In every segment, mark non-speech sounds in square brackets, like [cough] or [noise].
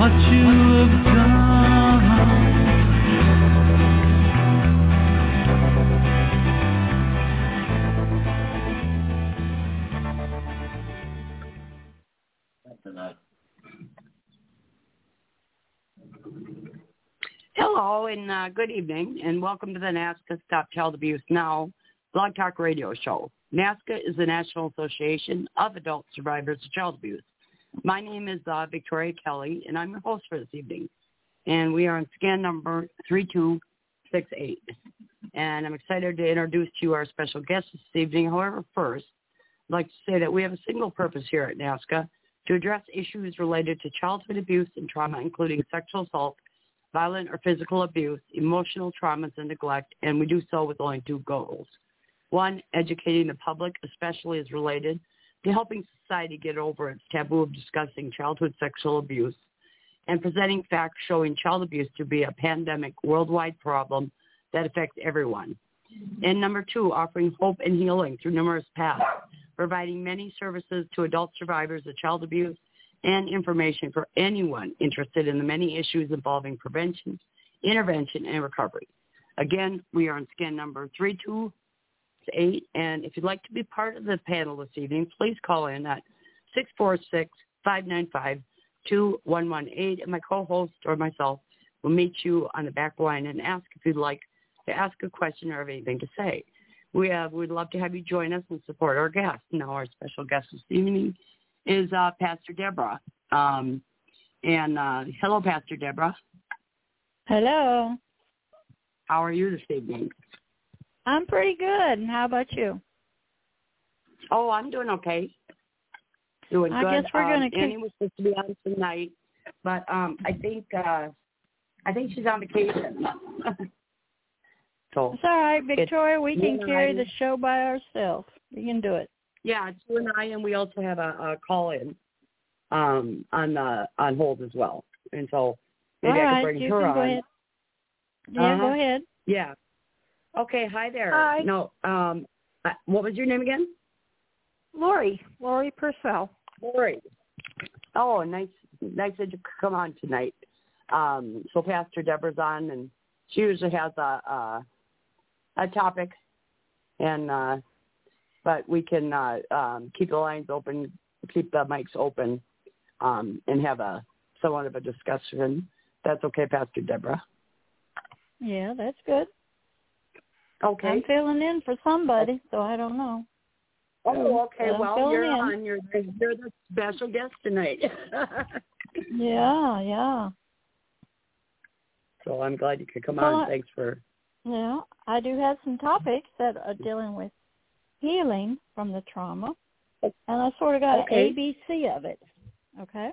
Hello and uh, good evening, and welcome to the NAASCA Stop Child Abuse Now Blog Talk Radio Show. NAASCA is the National Association of Adult Survivors of Child Abuse. My name is uh, Victoria Kelly, and I'm your host for this evening. And we are on scan number 3268. And I'm excited to introduce to you our special guest this evening. However, first, I'd like to say that we have a single purpose here at NAASCA to address issues related to childhood abuse and trauma, including sexual assault, violent or physical abuse, emotional traumas and neglect, and we do so with only two goals. One, educating the public, especially as related to helping society get over its taboo of discussing childhood sexual abuse and presenting facts showing child abuse to be a pandemic worldwide problem that affects everyone. And number two, offering hope and healing through numerous paths, providing many services to adult survivors of child abuse and information for anyone interested in the many issues involving prevention, intervention, and recovery. Again, we are on scan number 328, and if you'd like to be part of the panel this evening, please call in at 646-595-2118, and my co-host or myself will meet you on the back line and ask if you'd like to ask a question or have anything to say. We have, we'd love to have you join us and support our guests. Now, our special guest this evening is uh, Pastor Deborah. Um, and uh, hello, Pastor Deborah. Hello. How are you this evening? I'm pretty good. And how about you? Oh, I'm doing okay. Doing I good. guess we're um, gonna kick- Annie was supposed to be on tonight, but um, I think uh, I think she's on vacation. [laughs] so It's all right, Victoria. We can carry I- the show by ourselves. We can do it. yeah, it's you and I, and we also have a, a call in um, on uh, on hold as well, and so maybe all I right, could bring you her can on. go ahead. Yeah, Uh-huh. go ahead. Yeah. Okay. Hi there. Hi. No. Um. What was your name again? Lori. Lori Purcell. Lori. Oh, nice. Nice that you could come on tonight. Um. So Pastor Deborah's on, and she usually has a a, a topic, and uh, but we can uh, um, keep the lines open, keep the mics open, um, and have a somewhat of a discussion. That's okay, Pastor Deborah. Yeah, that's good. Okay. I'm filling in for somebody, so I don't know. Oh, okay. Well, you're in. on. You're the, you're the special guest tonight. [laughs] Yeah, yeah. so I'm glad you could come Well, on. Thanks for. Yeah, I do have some topics that are dealing with healing from the trauma, and I sort of got Okay. an ABC of it. Okay,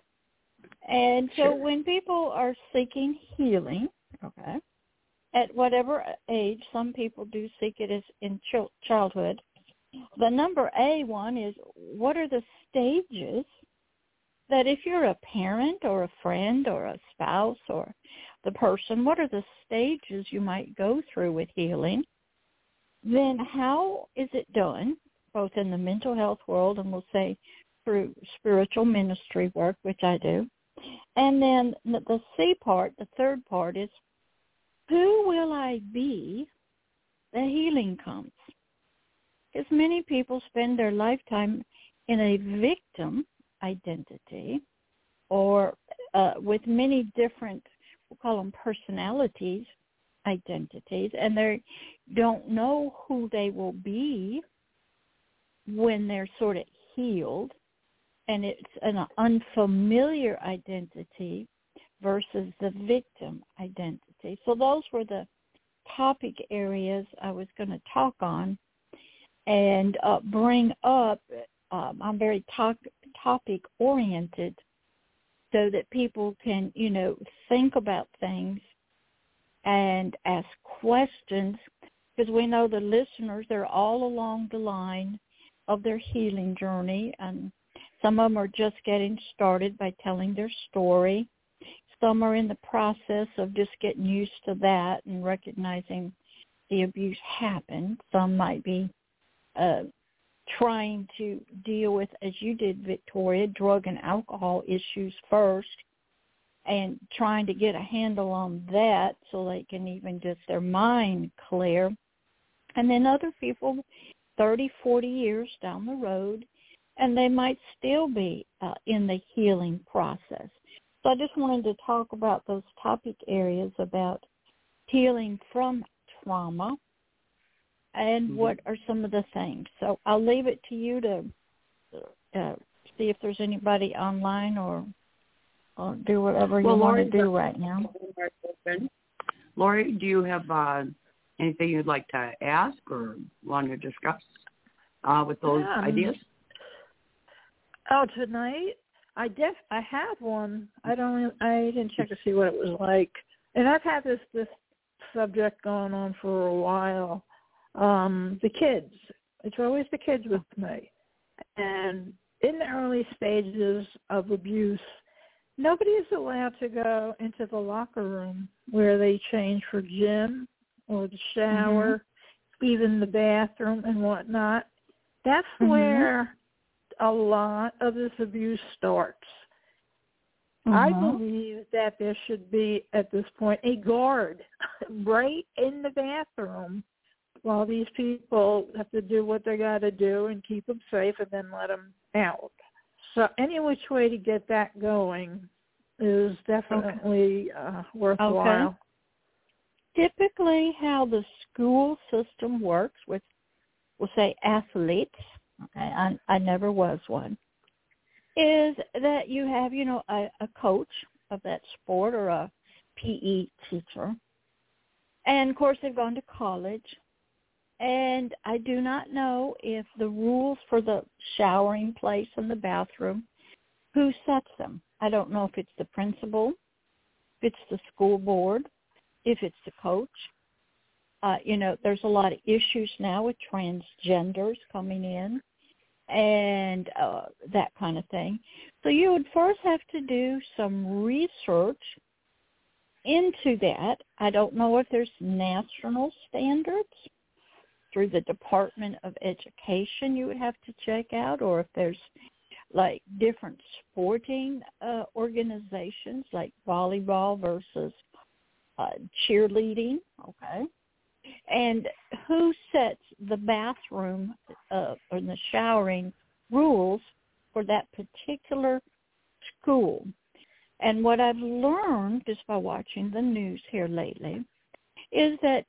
and so Sure. when people are seeking healing, okay, at whatever age, some people do seek it as in chil- childhood. The number A one is what are the stages that if you're a parent or a friend or a spouse or the person, what are the stages you might go through with healing? Then how is it done, both in the mental health world and we'll say through spiritual ministry work, which I do. And then the the C part, the third part is who will I be the healing comes? Because many people spend their lifetime in a victim identity or uh, with many different, we'll call them personalities, identities, and they don't know who they will be when they're sort of healed, and it's an unfamiliar identity versus the victim identity. So those were the topic areas I was going to talk on and uh, bring up. Um, I'm very to- topic oriented so that people can, you know, think about things and ask questions because we know the listeners, they're all along the line of their healing journey and some of them are just getting started by telling their story. Some are in the process of just getting used to that and recognizing the abuse happened. Some might be uh, trying to deal with, as you did, Victoria, drug and alcohol issues first and trying to get a handle on that so they can even get their mind clear. And then other people, 30, 40 years down the road, and they might still be uh, in the healing process. So I just wanted to talk about those topic areas about healing from trauma and mm-hmm. what are some of the things. So I'll leave it to you to uh, see if there's anybody online or, or do whatever well, you Lori, want to do right now. Lori, do you have uh, anything you'd like to ask or want to discuss uh, with those yeah. ideas? Oh, tonight I def I have one. I don't. I didn't check to see what it was like, and I've had this this subject going on for a while. Um, the kids. It's always the kids with me, and in the early stages of abuse, nobody is allowed to go into the locker room where they change for gym or the shower, mm-hmm. even the bathroom and whatnot. That's mm-hmm. where a lot of this abuse starts. Mm-hmm. I believe that there should be, at this point, a guard [laughs] right in the bathroom while these people have to do what they got to do and keep them safe and then let them out. So any which way to get that going is definitely okay. uh, worthwhile. Okay. Typically, how the school system works with, we'll say, athletes I, I never was one, is that you have, you know, a, a coach of that sport or a PE teacher. And of course they've gone to college. And I do not know if the rules for the showering place and the bathroom, who sets them. I don't know if it's the principal, if it's the school board, if it's the coach. Uh, you know, there's a lot of issues now with transgenders coming in and uh, that kind of thing. So you would first have to do some research into that. I don't know if there's national standards through the Department of Education you would have to check out or if there's like different sporting uh, organizations like volleyball versus uh, cheerleading, okay? And who sets the bathroom uh, or the showering rules for that particular school. And what I've learned just by watching the news here lately is that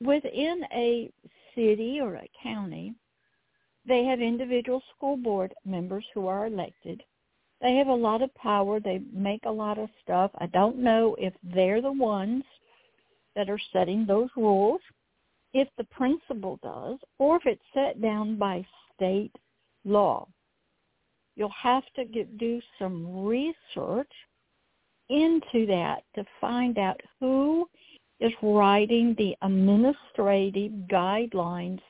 within a city or a county, they have individual school board members who are elected. They have a lot of power. They make a lot of stuff. I don't know if they're the ones that are setting those rules if the principal does or if it's set down by state law. You'll have to get, do some research into that to find out who is writing the administrative guidelines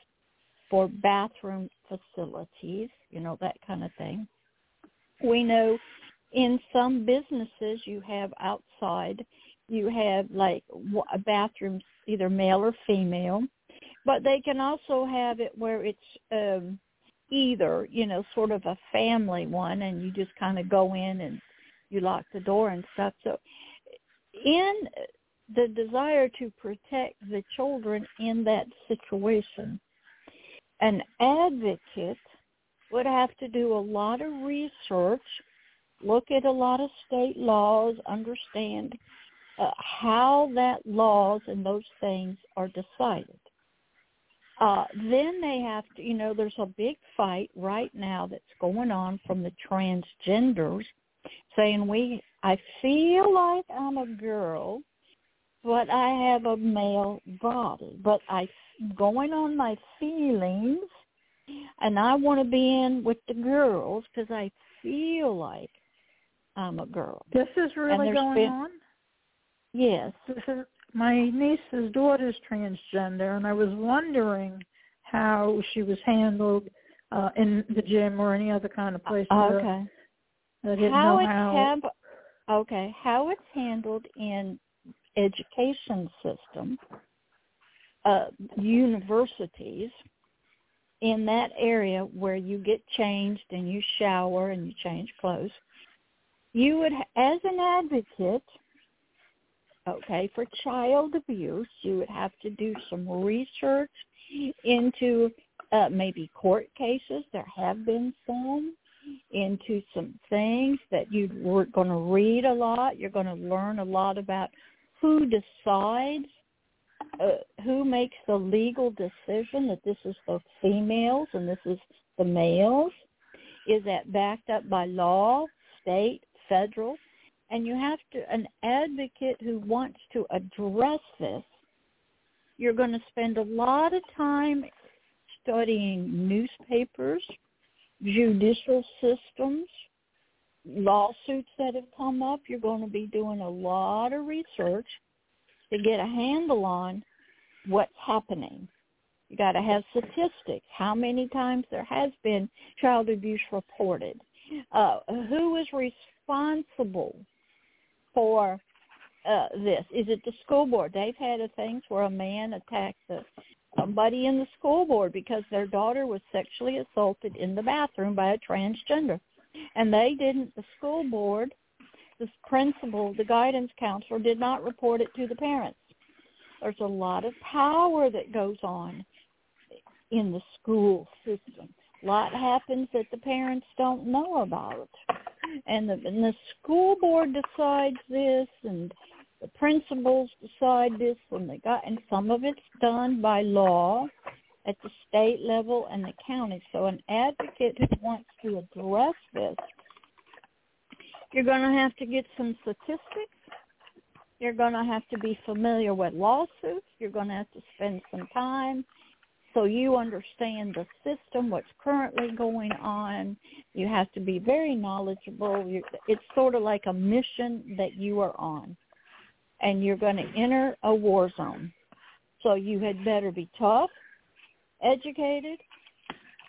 for bathroom facilities, you know, that kind of thing. We know in some businesses you have outside, you have like bathrooms, either male or female, but they can also have it where it's um either you know sort of a family one and you just kind of go in and you lock the door and stuff. So in the desire to protect the children in that situation an advocate would have to do a lot of research, look at a lot of state laws, understand uh, how that laws and those things are decided. Uh, then they have to, you know, there's a big fight right now that's going on from the transgenders saying we, I feel like I'm a girl, but I have a male body, but I'm going on my feelings and I want to be in with the girls because I feel like I'm a girl. This is really going been, on. Yes, is my niece's daughter's transgender, and I was wondering how she was handled uh, in the gym or any other kind of place. Uh, okay. How it's how. Have, okay, how it's handled in education system, uh, universities, in that area where you get changed and you shower and you change clothes, you would, as an advocate, okay, for child abuse, you would have to do some research into uh, maybe court cases. There have been some into some things that you are going to read a lot. You're going to learn a lot about who decides, uh, who makes the legal decision that this is the females and this is the males. Is that backed up by law, state, federal? And you have to, an advocate who wants to address this, you're going to spend a lot of time studying newspapers, judicial systems, lawsuits that have come up. You're going to be doing a lot of research to get a handle on what's happening. You got to have statistics. How many times there has been child abuse reported? Uh, who is responsible for uh, this? Is it the school board? They've had a things where a man attacked the, somebody in the school board because their daughter was sexually assaulted in the bathroom by a transgender and they didn't, the school board, the principal, the guidance counselor did not report it to the parents. There's a lot of power that goes on in the school system. A lot happens that the parents don't know about. And the, and the school board decides this and the principals decide this and they got and some of it's done by law at the state level and the county. So an advocate who wants to address this, you're going to have to get some statistics. You're going to have to be familiar with lawsuits. You're going to have to spend some time so you understand the system, what's currently going on. You have to be very knowledgeable. It's sort of like a mission that you are on, and you're going to enter a war zone. So you had better be tough educated,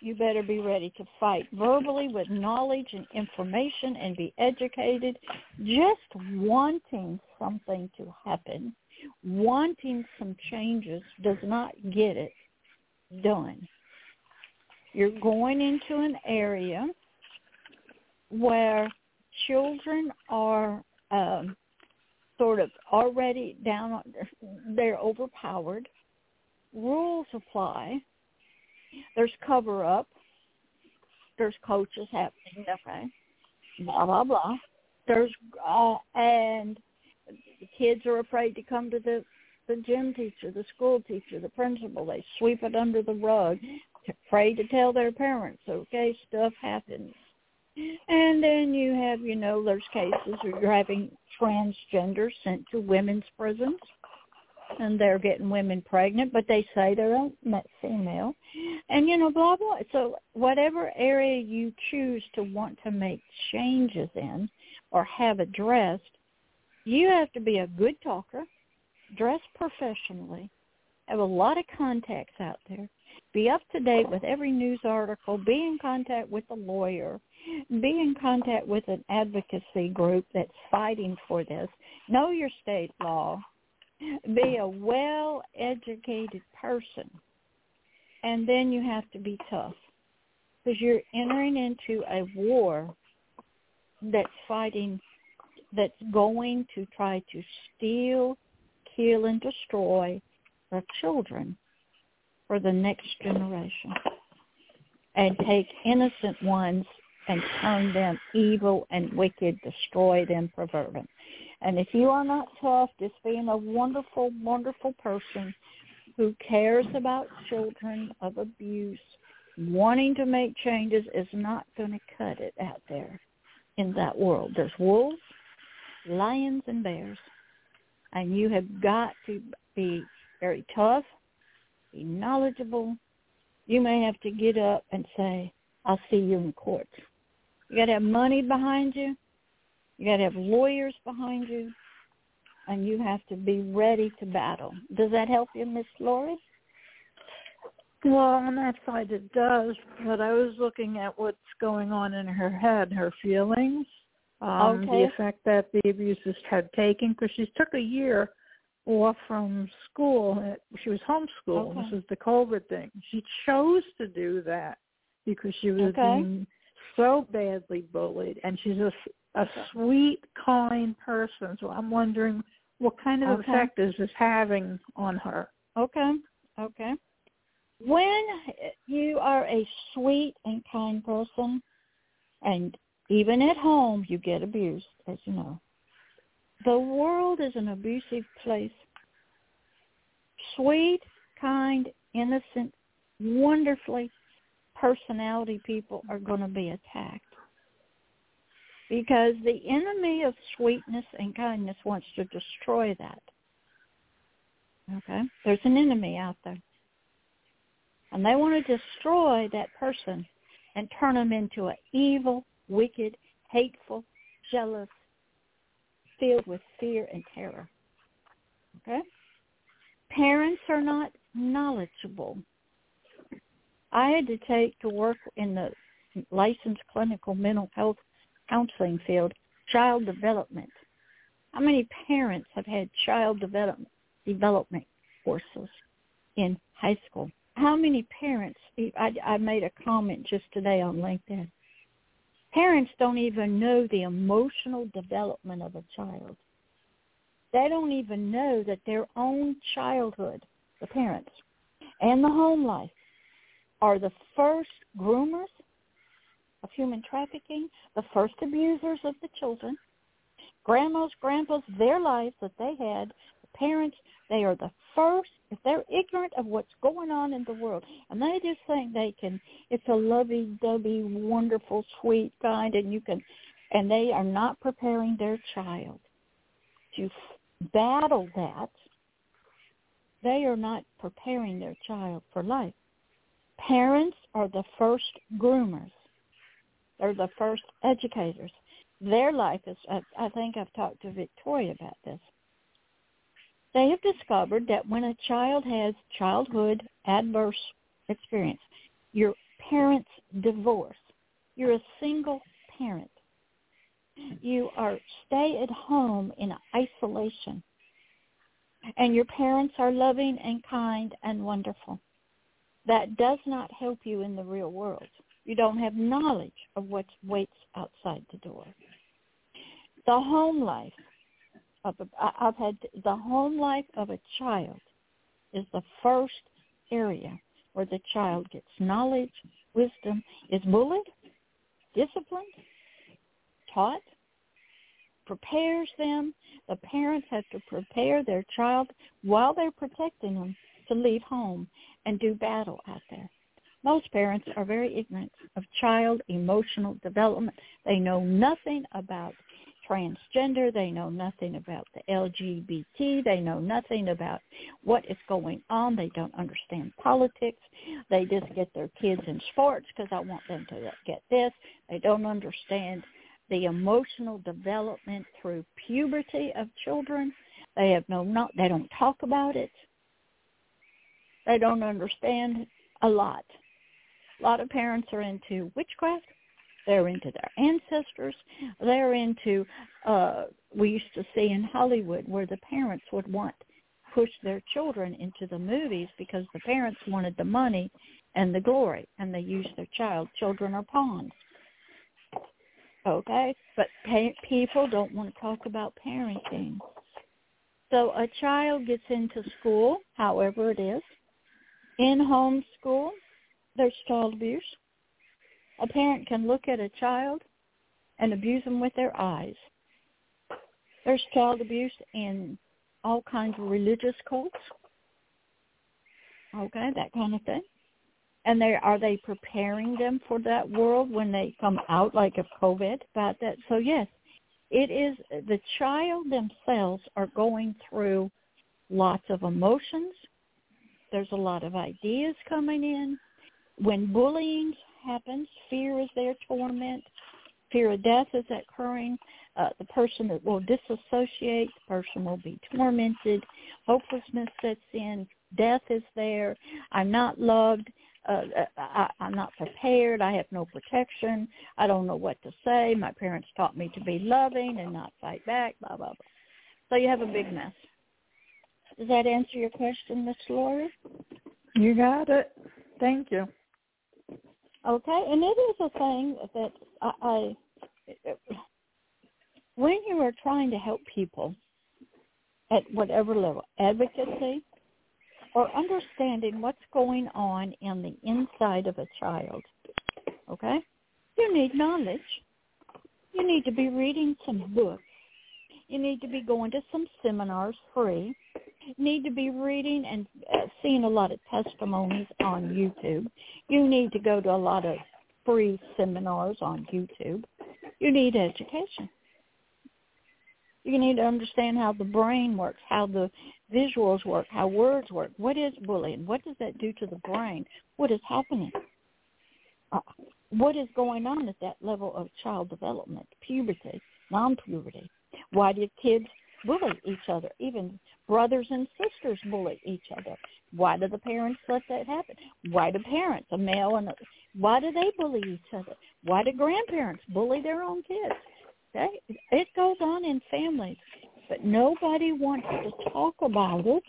you better be ready to fight verbally with knowledge and information and be educated. Just wanting something to happen, wanting some changes does not get it done. You're going into an area where children are um, sort of already down, they're overpowered. Rules apply there's cover up. There's coaches happening. Okay. Blah blah blah. There's uh, and the kids are afraid to come to the the gym teacher, the school teacher, the principal. They sweep it under the rug, afraid to tell their parents. Okay, stuff happens. And then you have, you know, there's cases where you're having transgenders sent to women's prisons and they're getting women pregnant, but they say they're a female, and you know, blah blah. So whatever area you choose to want to make changes in or have addressed, you have to be a good talker, dress professionally, have a lot of contacts out there, be up to date with every news article, be in contact with a lawyer, be in contact with an advocacy group that's fighting for this, know your state law, be a well-educated person. And then you have to be tough because you're entering into a war that's fighting, that's going to try to steal, kill, and destroy the children for the next generation. and take innocent ones and turn them evil and wicked, destroy them, pervert. And if you are not tough, just being a wonderful, wonderful person who cares about children of abuse, wanting to make changes is not going to cut it out there in that world. There's wolves, lions, and bears. And you have got to be very tough, be knowledgeable. You may have to get up and say, I'll see you in court. You got to have money behind you. You got to have lawyers behind you. And you have to be ready to battle. Does that help you, Miss Lori? Well, on that side it does, but I was looking at what's going on in her head, her feelings, um, Okay. the effect that the abuses had taken, because she took a year off from school. Uh, She was homeschooled. Okay. This is the COVID thing. She chose to do that because she was Okay. being so badly bullied, and she's a, a sweet, kind person. So I'm wondering what kind of Okay. effect is this having on her? Okay. Okay. When you are a sweet and kind person, and even at home you get abused, as you know, the world is an abusive place. Sweet, kind, innocent, wonderfully personality people are going to be attacked. Because the enemy of sweetness and kindness wants to destroy that. Okay? There's an enemy out there. And they want to destroy that person and turn them into an evil, wicked, hateful, jealous, filled with fear and terror. Okay? Parents are not knowledgeable. I had to take to work in the licensed clinical mental health counseling field child development. How many parents have had child development development courses in high school? How many parents? I, I made a comment just today on LinkedIn. Parents don't even know the emotional development of a child. They don't even know that their own childhood, the parents, and the home life are the first groomers of human trafficking, the first abusers of the children, grandmas, grandpas, their lives that they had, parents, they are the first, if they're ignorant of what's going on in the world, and they just think they can, it's a lovey-dovey, wonderful, sweet, kind, and you can, and they are not preparing their child to battle that, they are not preparing their child for life. Parents are the first groomers. They're the first educators. Their life is, I, I think I've talked to Victoria about this. They have discovered that when a child has childhood adverse experience, your parents divorce, you're a single parent, you are stay at home in isolation, and your parents are loving and kind and wonderful. That does not help you in the real world. You don't have knowledge of what waits outside the door. The home life of I've had the home life of a child is the first area where the child gets knowledge, wisdom, is bullied, disciplined, taught, prepares them. The parents have to prepare their child while they're protecting them to leave home and do battle out there. Most parents are very ignorant of child emotional development. They know nothing about transgender. They know nothing about the LGBT. They know nothing about what is going on. They don't understand politics. They just get their kids in sports because I want them to get this. They don't understand the emotional development through puberty of children. They have no, not, they don't talk about it. They don't understand a lot. A lot of parents are into witchcraft. They're into their ancestors. They're into, uh, we used to see in Hollywood where the parents would want push their children into the movies because the parents wanted the money and the glory, and they used their child. Children are pawns. Okay, but pa- people don't want to talk about parenting. So a child gets into school, however it is, in homeschool, there's child abuse. A parent can look at a child and abuse them with their eyes. There's child abuse in all kinds of religious cults. Okay, that kind of thing. And they are they preparing them for that world when they come out like of COVID about that? So yes, it is the child themselves are going through lots of emotions. There's a lot of ideas coming in. When bullying happens, fear is their torment. Fear of death is occurring. Uh, the person will disassociate, the person will be tormented. Hopelessness sets in. Death is there. I'm not loved. Uh, uh, I, I'm not prepared. I have no protection. I don't know what to say. My parents taught me to be loving and not fight back. Blah blah blah. So you have a big mess. Does that answer your question, Miss Laura? You got it. Thank you. Okay, and it is a thing that I, I when you are trying to help people at whatever level, advocacy or understanding what's going on in the inside of a child, okay, you need knowledge. You need to be reading some books. You need to be going to some seminars free need to be reading and uh, seeing a lot of testimonies on YouTube. You need to go to a lot of free seminars on YouTube. You need education. You need to understand how the brain works, how the visuals work, how words work. What is bullying? What does that do to the brain? What is happening? Uh, what is going on at that level of child development, puberty, non-puberty? Why do kids bully each other? Even brothers and sisters bully each other. Why do the parents let that happen? Why do parents, a male and a, why do they bully each other? Why do grandparents bully their own kids? Okay? It goes on in families, but nobody wants to talk about it.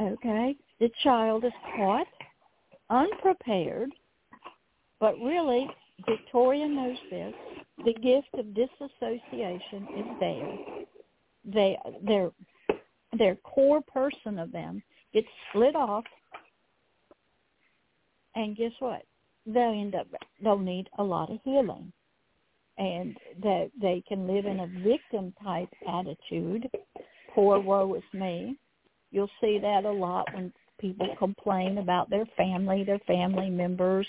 Okay? The child is caught unprepared, but really, Victoria knows this. The gift of disassociation is there. They they're their core person of them gets split off. And guess what? They'll end up they'll need a lot of healing. And that they can live in a victim type attitude. Poor woe is me. You'll see that a lot when people complain about their family their family members.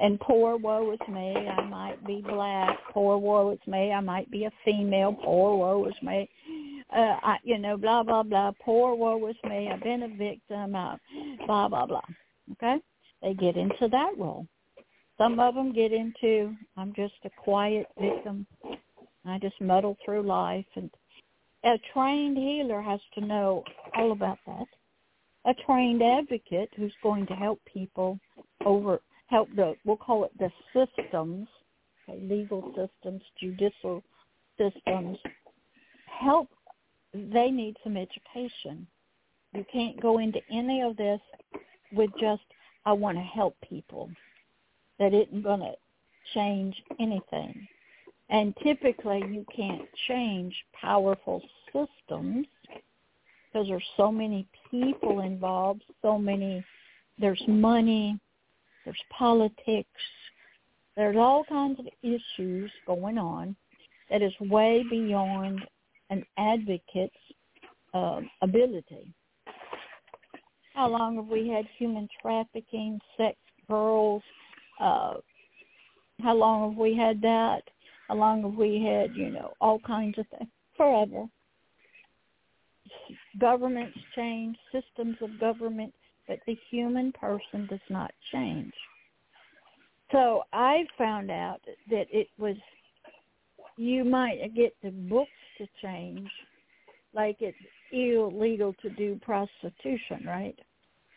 And poor woe is me. I might be black. Poor woe is me. I might be a female. Poor woe is me uh, I, you know, blah blah blah. Poor woe is me. I've been a victim. Uh, blah blah blah. Okay, they get into that role. Some of them get into I'm just a quiet victim. I just muddle through life, and a trained healer has to know all about that. A trained advocate who's going to help people over help the we'll call it the systems, okay, legal systems, judicial systems, help they need some education. You can't go into any of this with just, I want to help people. That isn't going to change anything. And typically you can't change powerful systems because there's so many people involved, so many, there's money, there's politics, there's all kinds of issues going on that is way beyond an advocate's uh, ability. How long have we had human trafficking, sex girls? Uh, how long have we had that? How long have we had, you know, all kinds of things? Forever. Governments change, systems of government, but the human person does not change. So I found out that it was, you might get the books to change, like it's illegal to do prostitution, right?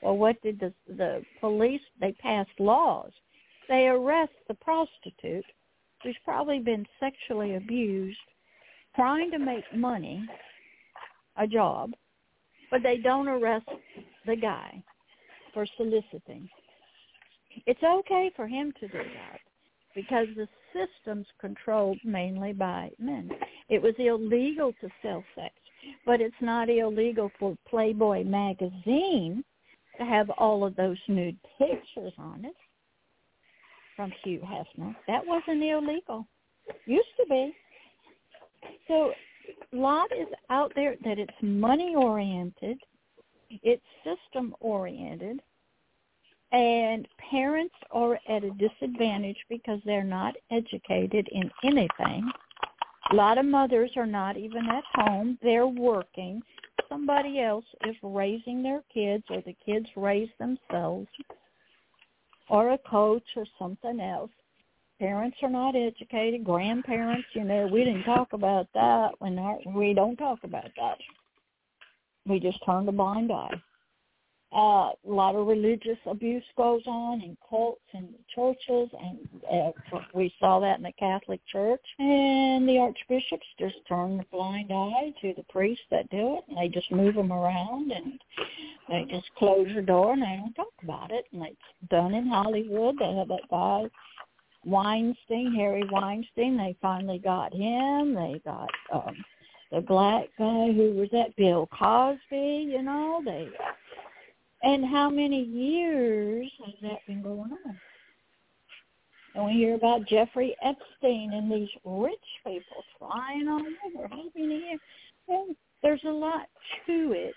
Well, what did the the police? They passed laws. They arrest the prostitute who's probably been sexually abused, trying to make money, a job, but they don't arrest the guy for soliciting. It's okay for him to do that because the system's controlled mainly by men. It was illegal to sell sex, but it's not illegal for Playboy magazine to have all of those nude pictures on it. from Hugh Hefner. That wasn't illegal. Used to be. So lot is out there that it's money oriented, it's system oriented, and parents are at a disadvantage because they're not educated in anything. A lot of mothers are not even at home. They're working. Somebody else is raising their kids or the kids raise themselves or a coach or something else. Parents are not educated. Grandparents, you know, we didn't talk about that when our, we don't talk about that. We just turn a blind eye uh, a lot of religious abuse goes on in cults and churches, and uh, we saw that in the Catholic Church. And the archbishops just turn a blind eye to the priests that do it, and they just move them around, and they just close the door, and they don't talk about it. And it's done in Hollywood. They have that guy Weinstein, Harry Weinstein. They finally got him. They got um, the black guy who was that Bill Cosby. You know, they and how many years has that been going on? And we hear about Jeffrey Epstein and these rich people flying all over. How many years? Well, there's a lot to it.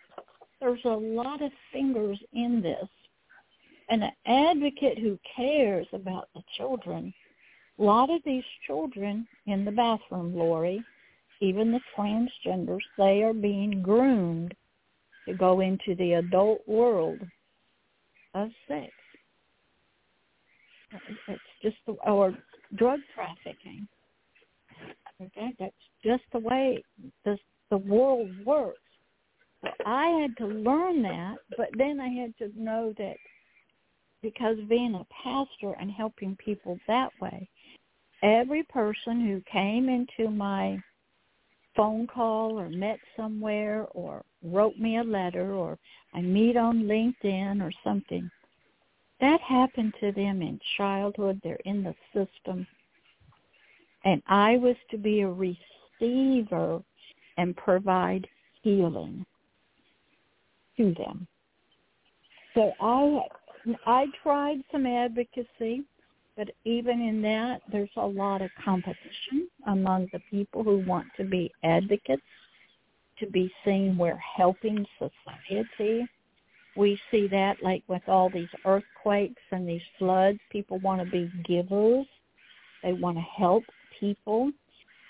There's a lot of fingers in this. And an advocate who cares about the children, a lot of these children in the bathroom, Lori, even the transgenders, they are being groomed to go into the adult world of sex. It's just the, or drug trafficking. Okay, that's just the way the the world works. So I had to learn that, but then I had to know that because being a pastor and helping people that way, every person who came into my phone call or met somewhere or wrote me a letter or I meet on LinkedIn or something. That happened to them in childhood. They're in the system. And I was to be a receiver and provide healing to them. So I I tried some advocacy but even in that, there's a lot of competition among the people who want to be advocates, to be seen we're helping society. We see that like with all these earthquakes and these floods. People want to be givers. They want to help people.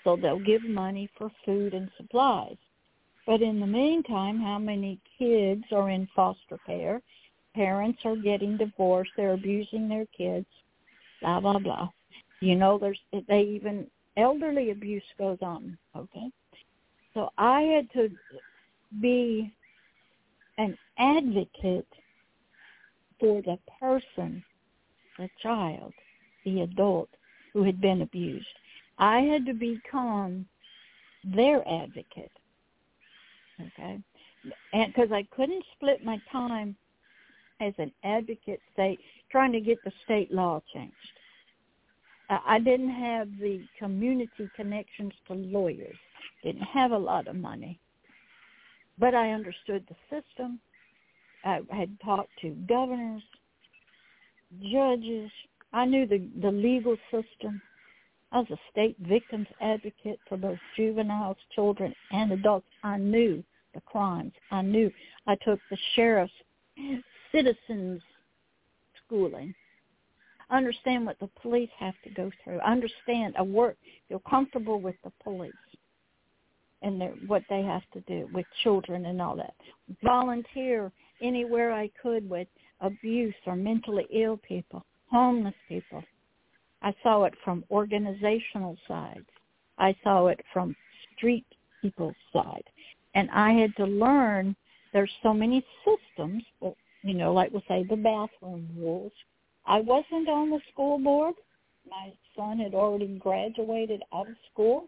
So they'll give money for food and supplies. But in the meantime, how many kids are in foster care? Parents are getting divorced. They're abusing their kids blah blah blah. You know, there's they even elderly abuse goes on. Okay, so I had to be an advocate for the person, the child, the adult who had been abused. I had to become their advocate. Okay, and because I couldn't split my time as an advocate state trying to get the state law changed. I didn't have the community connections to lawyers. Didn't have a lot of money. But I understood the system. I had talked to governors, judges. I knew the, the legal system. I was a state victims advocate for both juveniles, children, and adults. I knew the crimes. I knew. I took the sheriff's citizens schooling. Understand what the police have to go through. Understand a work, feel comfortable with the police and their, what they have to do with children and all that. Volunteer anywhere I could with abuse or mentally ill people, homeless people. I saw it from organizational sides. I saw it from street people's side. And I had to learn there's so many systems, you know, like we'll say the bathroom rules. I wasn't on the school board. My son had already graduated out of school.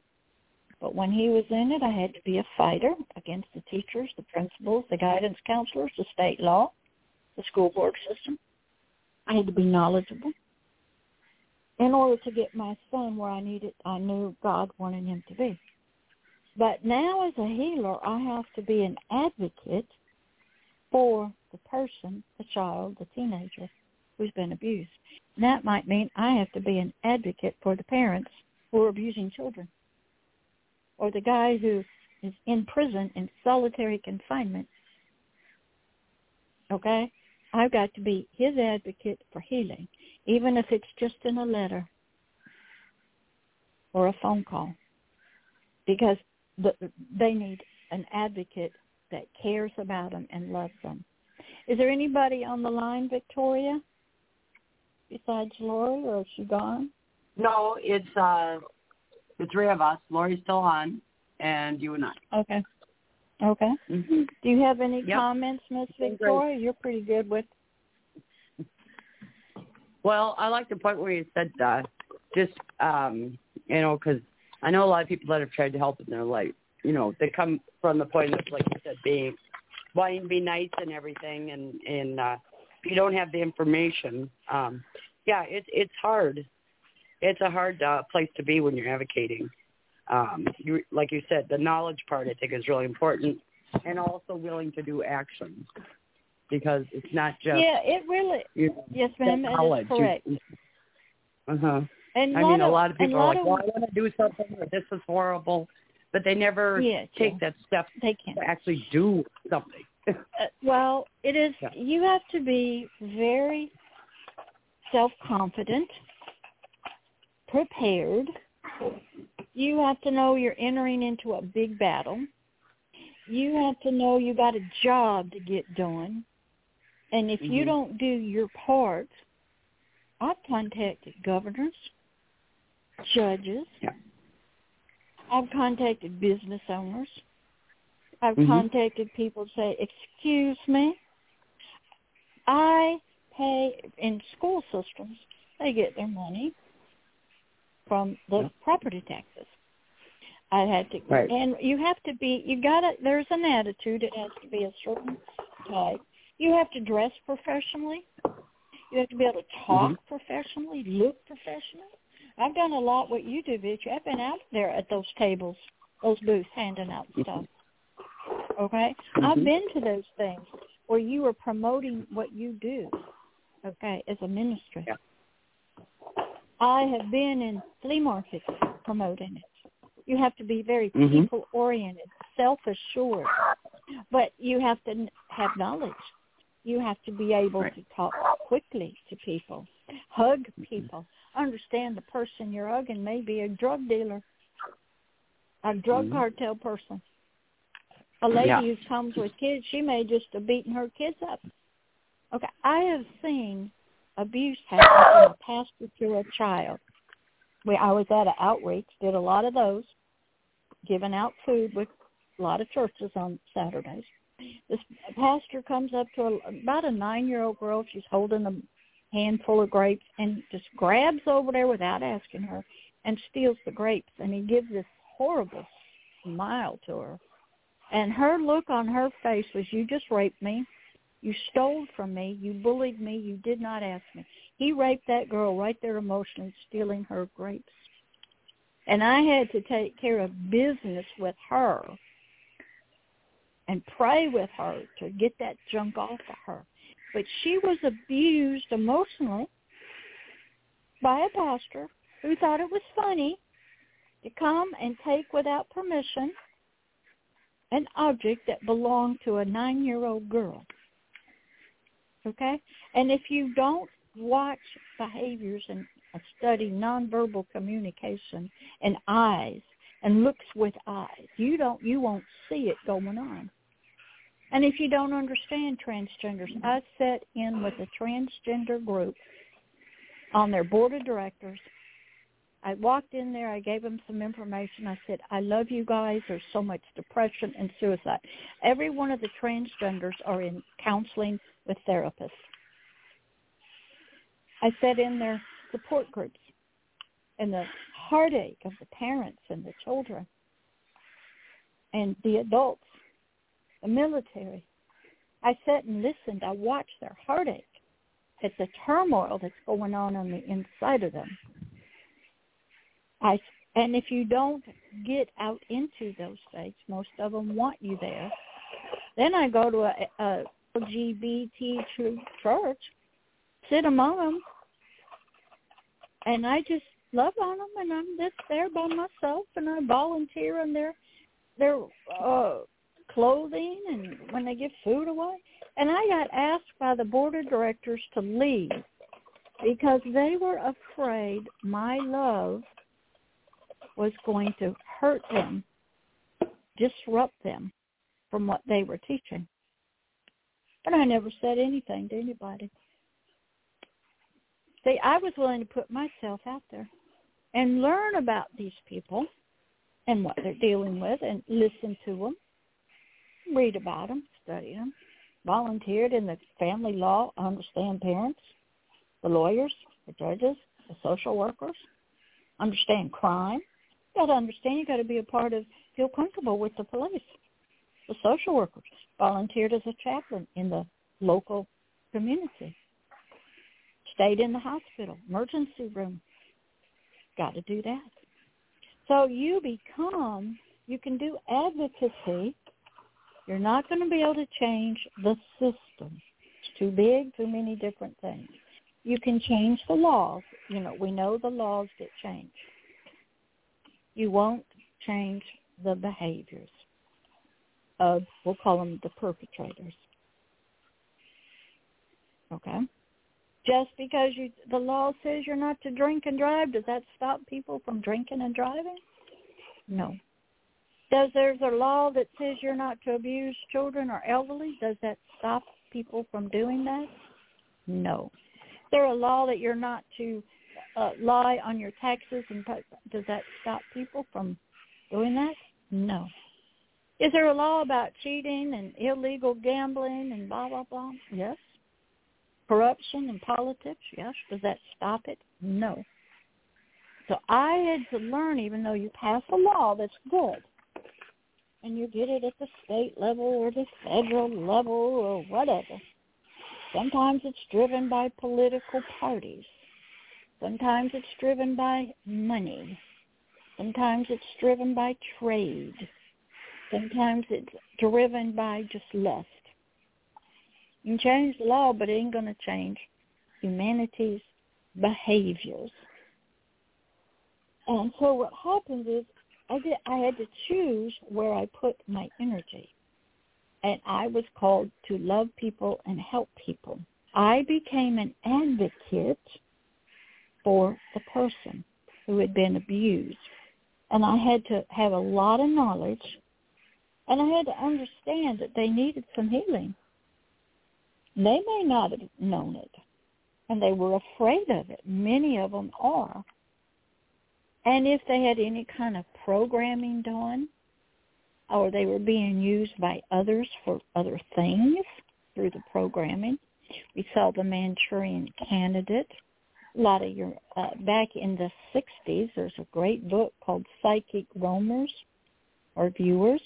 But when he was in it, I had to be a fighter against the teachers, the principals, the guidance counselors, the state law, the school board system. I had to be knowledgeable. In order to get my son where I needed, I knew God wanted him to be. But now as a healer, I have to be an advocate for the person, the child, the teenager who's been abused. And that might mean I have to be an advocate for the parents who are abusing children. Or the guy who is in prison in solitary confinement. Okay? I've got to be his advocate for healing, even if it's just in a letter or a phone call. Because the, they need an advocate that cares about them and loves them. Is there anybody on the line, Victoria, besides Lori, or is she gone? No, it's uh the three of us. Lori's still on, and you and I. Okay. Okay. Mm-hmm. Do you have any Yep. comments, Miss Victoria? You're pretty good with. Well, I like the point where you said uh, just um, you know, because I know a lot of people that have tried to help, and they're like, you know, they come from the point of like you said, being wanting to be nice and everything, and and uh, if you don't have the information, um, yeah, it's it's hard. It's a hard uh, place to be when you're advocating. Um, you, like you said, the knowledge part I think is really important, and also willing to do action because it's not just yeah, it really. you know, Yes, ma'am. Knowledge. is correct. Uh huh. And I mean, a lot of people are like, of, "Well, I want to do something," or "This is horrible," but they never take yeah, that step they can. to actually do something. Uh, well, it is. Yeah. You have to be very self-confident, prepared. You have to know you're entering into a big battle. You have to know you got a job to get done. And if you Mhm. don't do your part, I've contacted governors, judges. Yeah. I've contacted business owners. I've Mhm. contacted people to say, excuse me, I pay in school systems, they get their money from the Yeah. property taxes. I had to, Right. and you have to be, you gotta, there's an attitude, it has to be a certain type. You have to dress professionally. You have to be able to talk Mm-hmm. professionally, look professional. I've done a lot what you do, bitch. I've been out there at those tables, those booths, handing out stuff. Okay? I've Mhm. been to those things where you are promoting what you do, okay, as a ministry. Yeah. I have been in flea markets promoting it. You have to be very Mhm. people oriented, self assured, but you have to have knowledge. You have to be able Right. to talk quickly to people, hug people, understand the person you're hugging may be a drug dealer, a drug Mhm. cartel person. A lady Yeah. who comes with kids, she may just have beaten her kids up. Okay, I have seen abuse happen from a pastor to a child. We, I was at an outreach, did a lot of those, giving out food with a lot of churches on Saturdays. This pastor comes up to a, about a nine-year-old girl. She's holding a handful of grapes and just grabs over there without asking her and steals the grapes. And he gives this horrible smile to her. And her look on her face was, you just raped me. You stole from me. You bullied me. You did not ask me. He raped that girl right there emotionally, stealing her grapes. And I had to take care of business with her and pray with her to get that junk off of her. But she was abused emotionally by a pastor who thought it was funny to come and take without permission an object that belonged to a nine-year-old girl. Okay? And if you don't watch behaviors and study nonverbal communication and eyes and looks with eyes, you don't you won't see it going on. And if you don't understand transgenders, I sat in with a transgender group on their board of directors. I walked in there. I gave them some information. I said, I love you guys. There's so much depression and suicide. Every one of the transgenders are in counseling with therapists. I sat in their support groups and the heartache of the parents and the children and the adults, the military. I sat and listened. I watched their heartache at the turmoil that's going on on the inside of them. I and if you don't get out into those states, most of them want you there. Then I go to a, a LGBT church, sit among them, and I just love on them, and I'm just there by myself, and I volunteer on their their uh, clothing and when they give food away. And I got asked by the board of directors to leave because they were afraid my love was going to hurt them, disrupt them from what they were teaching. But I never said anything to anybody. See, I was willing to put myself out there and learn about these people and what they're dealing with and listen to them, read about them, study them, volunteered in the family law, understand parents, the lawyers, the judges, the social workers, understand crime. You got to understand. You got to be a part of, feel comfortable with the police, the social workers. Volunteered as a chaplain in the local community. Stayed in the hospital, emergency room. Got to do that. So you become, you can do advocacy. You're not going to be able to change the system. It's too big, too many different things you can change the laws. You know, we know the laws get changed. You won't change the behaviors of, we'll call them the perpetrators. Okay? Just because you, the law says you're not to drink and drive, does that stop people from drinking and driving? No. Does there's a law that says you're not to abuse children or elderly? Does that stop people from doing that? No there a law that you're not to uh, lie on your taxes and does that stop people from doing that? No. Is there a law about cheating and illegal gambling and blah blah blah? Yes. Corruption in politics? Yes. Does that stop it? No. So I had to learn, even though you pass a law that's good, and you get it at the state level or the federal level or whatever, Sometimes it's driven by political parties. Sometimes it's driven by money. Sometimes it's driven by trade. Sometimes it's driven by just lust. You can change the law, but it ain't going to change humanity's behaviors. And so what happens is I did I had to choose where I put my energy and I was called to love people and help people. I became an advocate for the person who had been abused. And I had to have a lot of knowledge and I had to understand that they needed some healing. They may not have known it and they were afraid of it. Many of them are. And if they had any kind of programming done, or they were being used by others for other things through the programming. We saw the Manchurian Candidate. A lot of your uh, back in the 60s, there's a great book called Psychic Roamers or Viewers.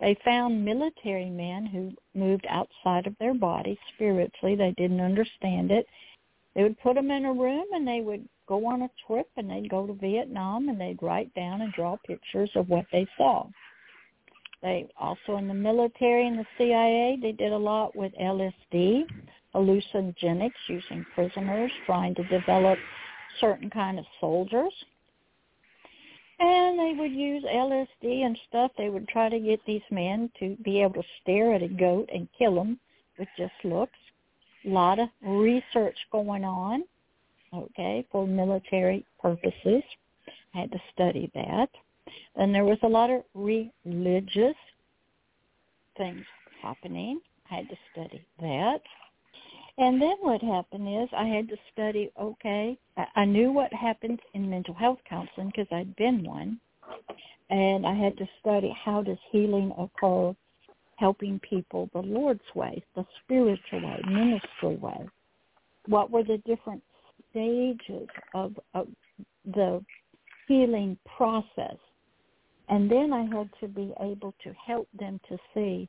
They found military men who moved outside of their body spiritually. They didn't understand it. They would put them in a room and they would go on a trip and they'd go to Vietnam and they'd write down and draw pictures of what they saw. They also in the military and the CIA, they did a lot with LSD, hallucinogenics, using prisoners, trying to develop certain kind of soldiers. And they would use LSD and stuff. They would try to get these men to be able to stare at a goat and kill them with just looks. A lot of research going on, okay, for military purposes. I had to study that. Then there was a lot of religious things happening. I had to study that. And then what happened is I had to study, okay, I knew what happens in mental health counseling because I'd been one. And I had to study how does healing occur helping people the Lord's way, the spiritual way, ministry way. What were the different stages of, of the healing process? And then I had to be able to help them to see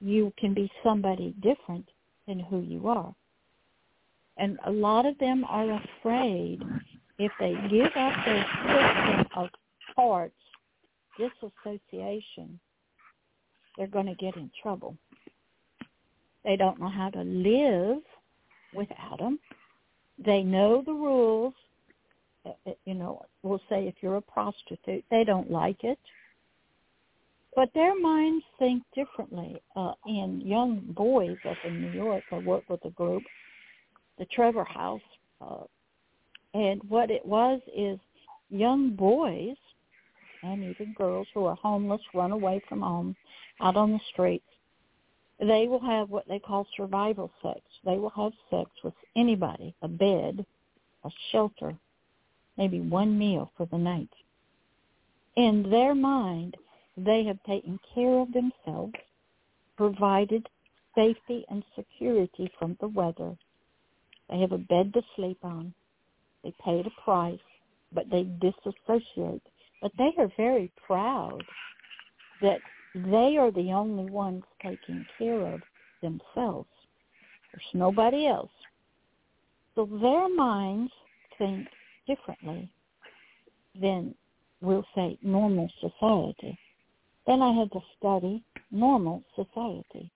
you can be somebody different than who you are. And a lot of them are afraid if they give up their system of parts, disassociation, they're going to get in trouble. They don't know how to live without Adam. They know the rules. Uh, uh, you know, we'll say if you're a prostitute, they don't like it. But their minds think differently. Uh, and young boys up in New York, I work with a group, the Trevor House, uh, and what it was is young boys and even girls who are homeless, run away from home, out on the streets, they will have what they call survival sex. They will have sex with anybody, a bed, a shelter, maybe one meal for the night. In their mind, they have taken care of themselves, provided safety and security from the weather. They have a bed to sleep on. They paid a price, but they disassociate. But they are very proud that they are the only ones taking care of themselves. There's nobody else. So their minds think differently than, we'll say, normal society. Then I had to study normal society.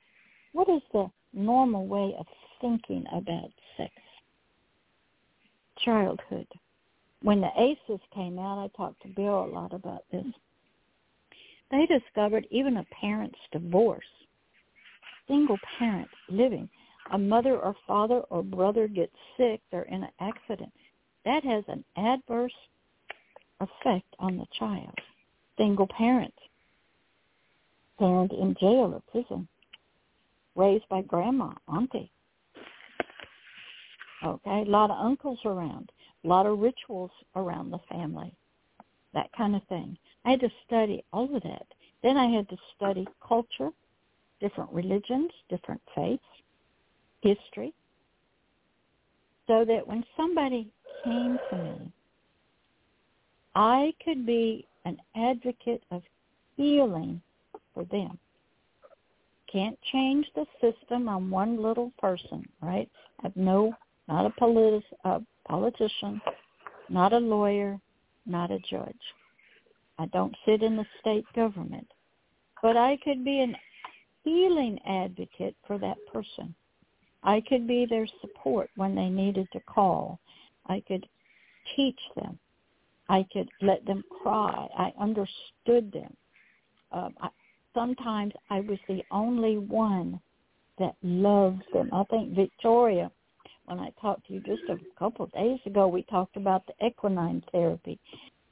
What is the normal way of thinking about sex? Childhood. When the ACEs came out, I talked to Bill a lot about this. They discovered even a parent's divorce, single parent living, a mother or father or brother gets sick, they're in an accident. That has an adverse effect on the child. Single parent, parent in jail or prison, raised by grandma, auntie. Okay, a lot of uncles around, a lot of rituals around the family, that kind of thing. I had to study all of that. Then I had to study culture, different religions, different faiths, history, so that when somebody came to me, I could be an advocate of healing for them. Can't change the system on one little person, right? I've no, not a, politi- a politician, not a lawyer, not a judge. I don't sit in the state government. But I could be an healing advocate for that person. I could be their support when they needed to call. I could teach them. I could let them cry. I understood them. Um, I, sometimes I was the only one that loved them. I think Victoria, when I talked to you just a couple of days ago, we talked about the equine therapy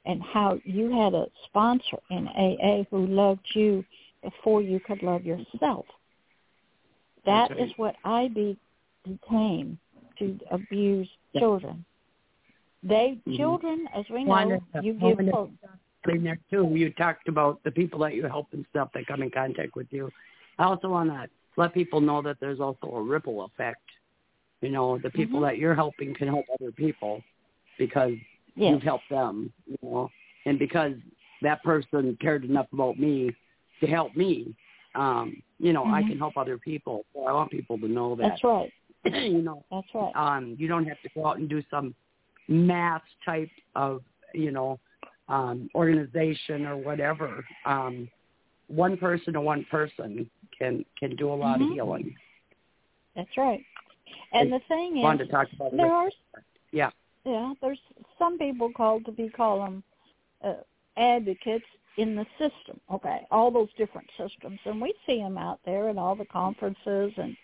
and how you had a sponsor in AA who loved you before you could love yourself. That right. is what I be, became to abuse yeah. children. They mm-hmm. children, as we know, you give hope. In there too, you talked about the people that you help and stuff that come in contact with you. I also want to let people know that there's also a ripple effect. You know, the people mm-hmm. that you're helping can help other people because yes. you've helped them, you know, and because that person cared enough about me to help me, um, you know, mm-hmm. I can help other people. So I want people to know that. That's right. [clears throat] you know, that's right. Um, you don't have to go out and do some mass type of, you know, um, organization or whatever. Um, one person to one person can can do a lot mm-hmm. of healing. That's right. And I the thing is, to talk about there are yeah yeah, there's some people called to be call them uh, advocates in the system. Okay, all those different systems, and we see them out there in all the conferences and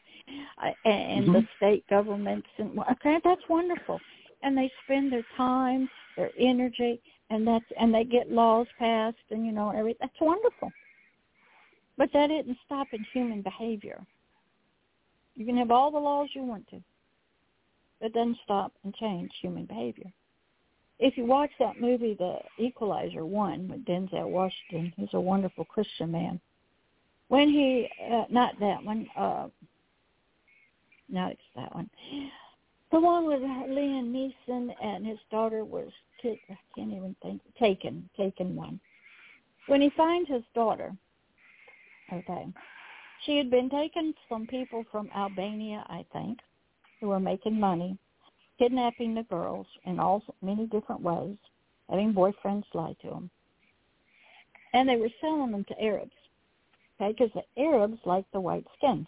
uh, and mm-hmm. the state governments. And okay, that's wonderful. And they spend their time, their energy, and that's and they get laws passed, and you know everything. That's wonderful. But that isn't stopping human behavior. You can have all the laws you want to. It doesn't stop and change human behavior. If you watch that movie, The Equalizer One, with Denzel Washington, he's a wonderful Christian man. When he, uh, not that one, uh, no, it's that one. The one with Liam Neeson and his daughter was, I can't even think, taken, taken one. When he finds his daughter, okay, she had been taken from people from Albania, I think, who were making money, kidnapping the girls in all many different ways, having boyfriends lie to them, and they were selling them to Arabs, okay? Because the Arabs like the white skinned.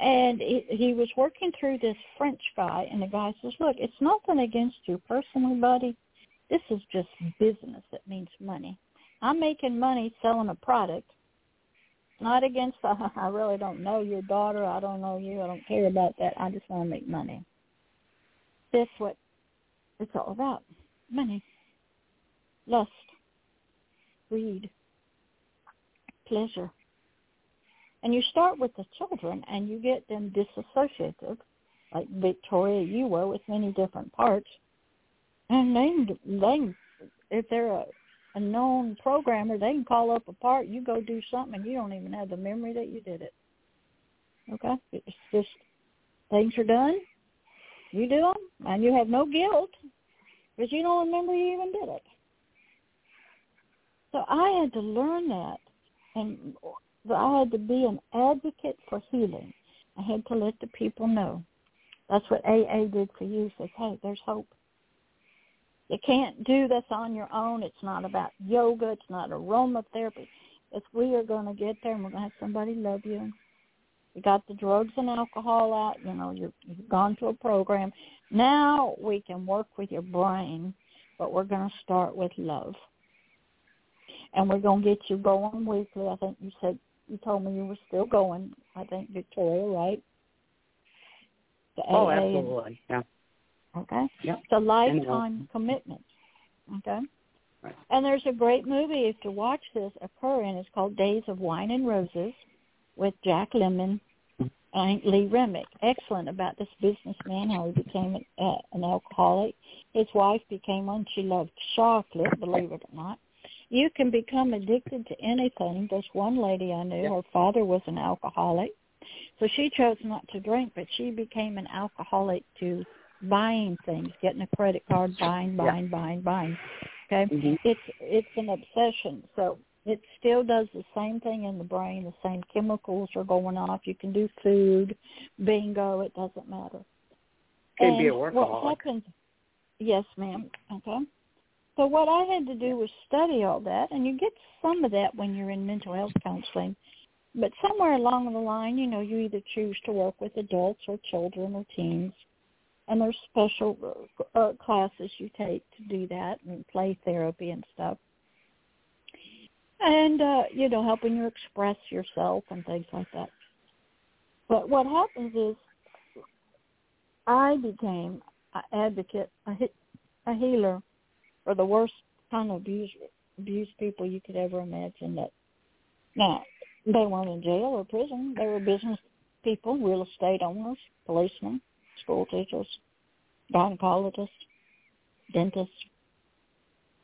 And he, he was working through this French guy, and the guy says, "Look, it's nothing against you personally, buddy. This is just business. It means money. I'm making money selling a product, not against. [laughs] I really don't know your daughter. I don't know you. I don't care about that. I just want to make money. That's what it's all about: money, lust, greed, pleasure." And you start with the children and you get them disassociated, like Victoria, you were with many different parts. And they, they, if they're a, a known programmer, they can call up a part. You go do something, and you don't even have the memory that you did it. Okay, it's just things are done. You do them, and you have no guilt because you don't remember you even did it. So I had to learn that, and I had to be an advocate for healing. I had to let the people know. That's what AA did for you. Says, hey, there's hope. You can't do this on your own. It's not about yoga. It's not aromatherapy. If we are going to get there and we're going to have somebody love you. You got the drugs and alcohol out. You know, you're, you've gone to a program. Now we can work with your brain, but we're going to start with love. And we're going to get you going weekly. I think you said you told me you were still going. I think Victoria, right? The oh, AA absolutely. And, yeah. Okay. Yeah. It's a lifetime uh, commitment. Okay. Right. And there's a great movie if you watch this occur and it's called Days of Wine and Roses with Jack Lemmon and Lee Remick. Excellent about this businessman, how he became an, uh, an alcoholic. His wife became one. She loved chocolate, believe it or not you can become addicted to anything. There's one lady I knew, her father was an alcoholic. So she chose not to drink, but she became an alcoholic to buying things, getting a credit card, buying, buying, yeah. buying, buying. Okay? Mm-hmm. It's it's an obsession. So it still does the same thing in the brain. The same chemicals are going off. You can do food, bingo. It doesn't matter. Can and be a workaholic. What happens? Yes, ma'am. Okay. So what I had to do was study all that, and you get some of that when you're in mental health counseling. But somewhere along the line, you know, you either choose to work with adults or children or teens, and there's special uh, uh, classes you take to do that and play therapy and stuff. And, uh, you know, helping you express yourself and things like that. But what happens is I became an advocate, a, a healer or the worst kind of abuse abuse people you could ever imagine. That now they weren't in jail or prison; they were business people, real estate owners, policemen, school teachers, gynecologists, dentists,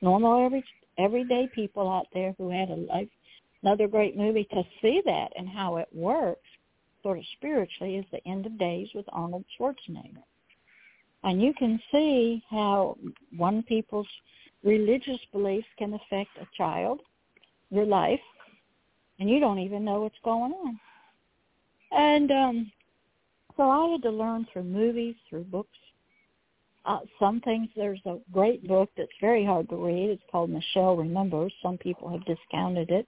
normal every everyday people out there who had a life. Another great movie to see that and how it works, sort of spiritually, is The End of Days with Arnold Schwarzenegger. And you can see how one people's religious beliefs can affect a child, your life, and you don't even know what's going on. And um, so I had to learn through movies, through books. Uh, some things, there's a great book that's very hard to read. It's called Michelle Remembers. Some people have discounted it.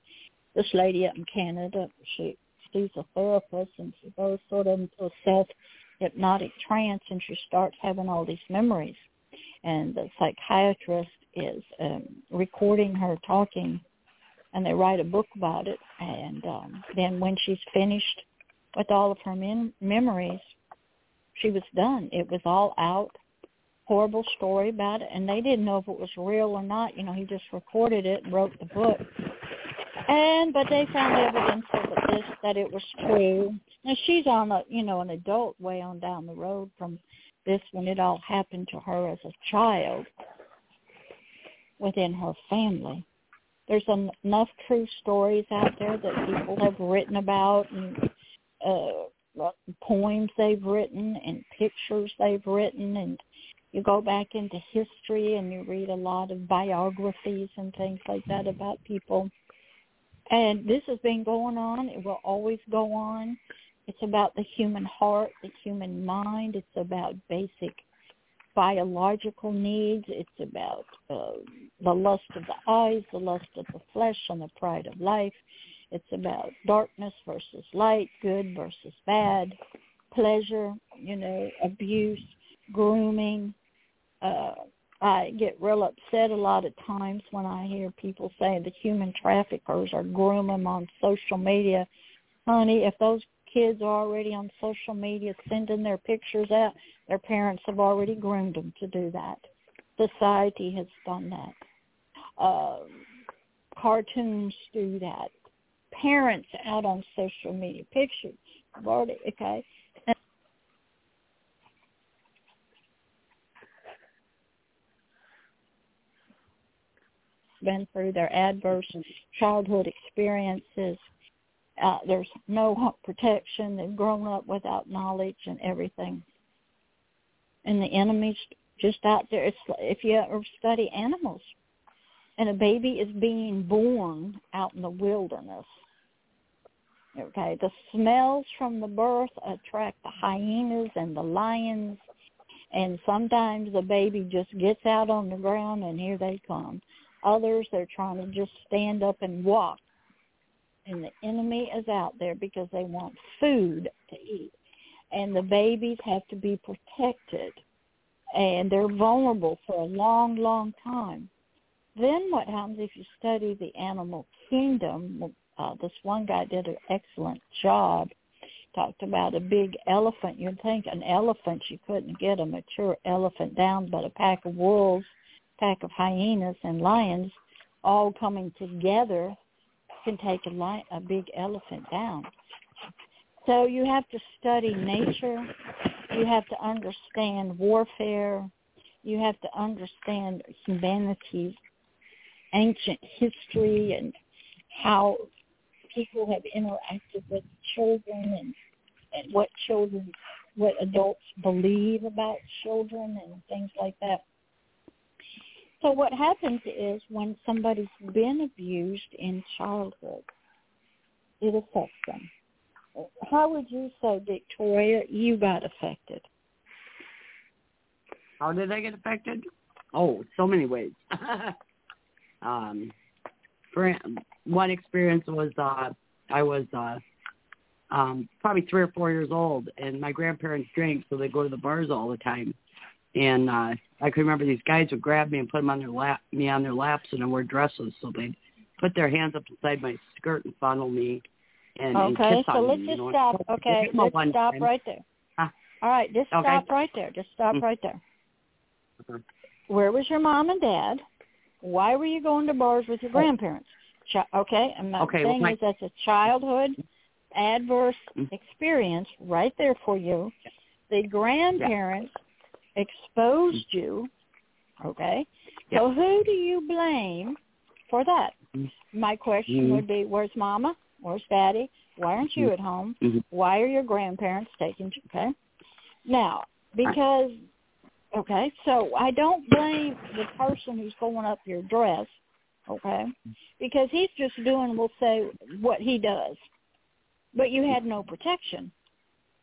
This lady up in Canada, she she's a therapist, and she goes sort of into a self hypnotic trance and she starts having all these memories. And the psychiatrist is um, recording her talking and they write a book about it. And um, then when she's finished with all of her mem- memories, she was done. It was all out. Horrible story about it, and they didn't know if it was real or not. You know, he just recorded it and wrote the book. And but they found evidence of this that it was true. Now she's on a you know an adult way on down the road from this when it all happened to her as a child within her family. There's enough true stories out there that people have written about and uh, poems they've written and pictures they've written and you go back into history and you read a lot of biographies and things like that about people and this has been going on. It will always go on. It's about the human heart, the human mind. It's about basic biological needs. It's about uh, the lust of the eyes, the lust of the flesh, and the pride of life. It's about darkness versus light, good versus bad, pleasure, you know, abuse, grooming. Uh, I get real upset a lot of times when I hear people say the human traffickers are grooming on social media. Honey, if those kids are already on social media sending their pictures out, their parents have already groomed them to do that. Society has done that. Uh, cartoons do that. Parents out on social media pictures already okay. Been through their adverse childhood experiences. Uh, there's no protection. They've grown up without knowledge and everything. And the enemy's just out there. It's if you ever study animals, and a baby is being born out in the wilderness. Okay, the smells from the birth attract the hyenas and the lions, and sometimes the baby just gets out on the ground and here they come. Others, they're trying to just stand up and walk, and the enemy is out there because they want food to eat, and the babies have to be protected, and they're vulnerable for a long, long time then what happens if you study the animal kingdom? Uh, this one guy did an excellent job. Talked about a big elephant. You'd think an elephant, you couldn't get a mature elephant down, but a pack of wolves, pack of hyenas and lions all coming together can take a, li- a big elephant down. So you have to study nature. You have to understand warfare. You have to understand humanity's ancient history and how people have interacted with children and, and what children, what adults believe about children and things like that. So what happens is when somebody's been abused in childhood, it affects them. How would you say, Victoria, you got affected? How did I get affected? Oh, so many ways. [laughs] um, for one experience was uh, I was uh, um, probably three or four years old, and my grandparents drank, so they go to the bars all the time. And uh, I can remember these guys would grab me and put them on their lap, me on their laps, and I wore dresses, so they'd put their hands up inside my skirt and fondle me and, okay, and kiss so on let's me. just you know, stop. Okay, let's stop time. right there. Huh? All right, just Okay. stop right there. Just stop Mm. right there. Okay. Where was your mom and dad? Why were you going to bars with your grandparents? Chi- okay, and my Okay, well, my- is that's a childhood adverse Mm. experience right there for you. The grandparents exposed you. Okay, so who do you blame for that? Mm. My question Mhm. would be, where's Mama? Where's Daddy? Why aren't you Mhm. at home? Mhm. Why are your grandparents taking? you? Okay, now because okay, so I don't blame the person who's going up your dress. Okay, because he's just doing, we'll say, what he does, but you had no protection.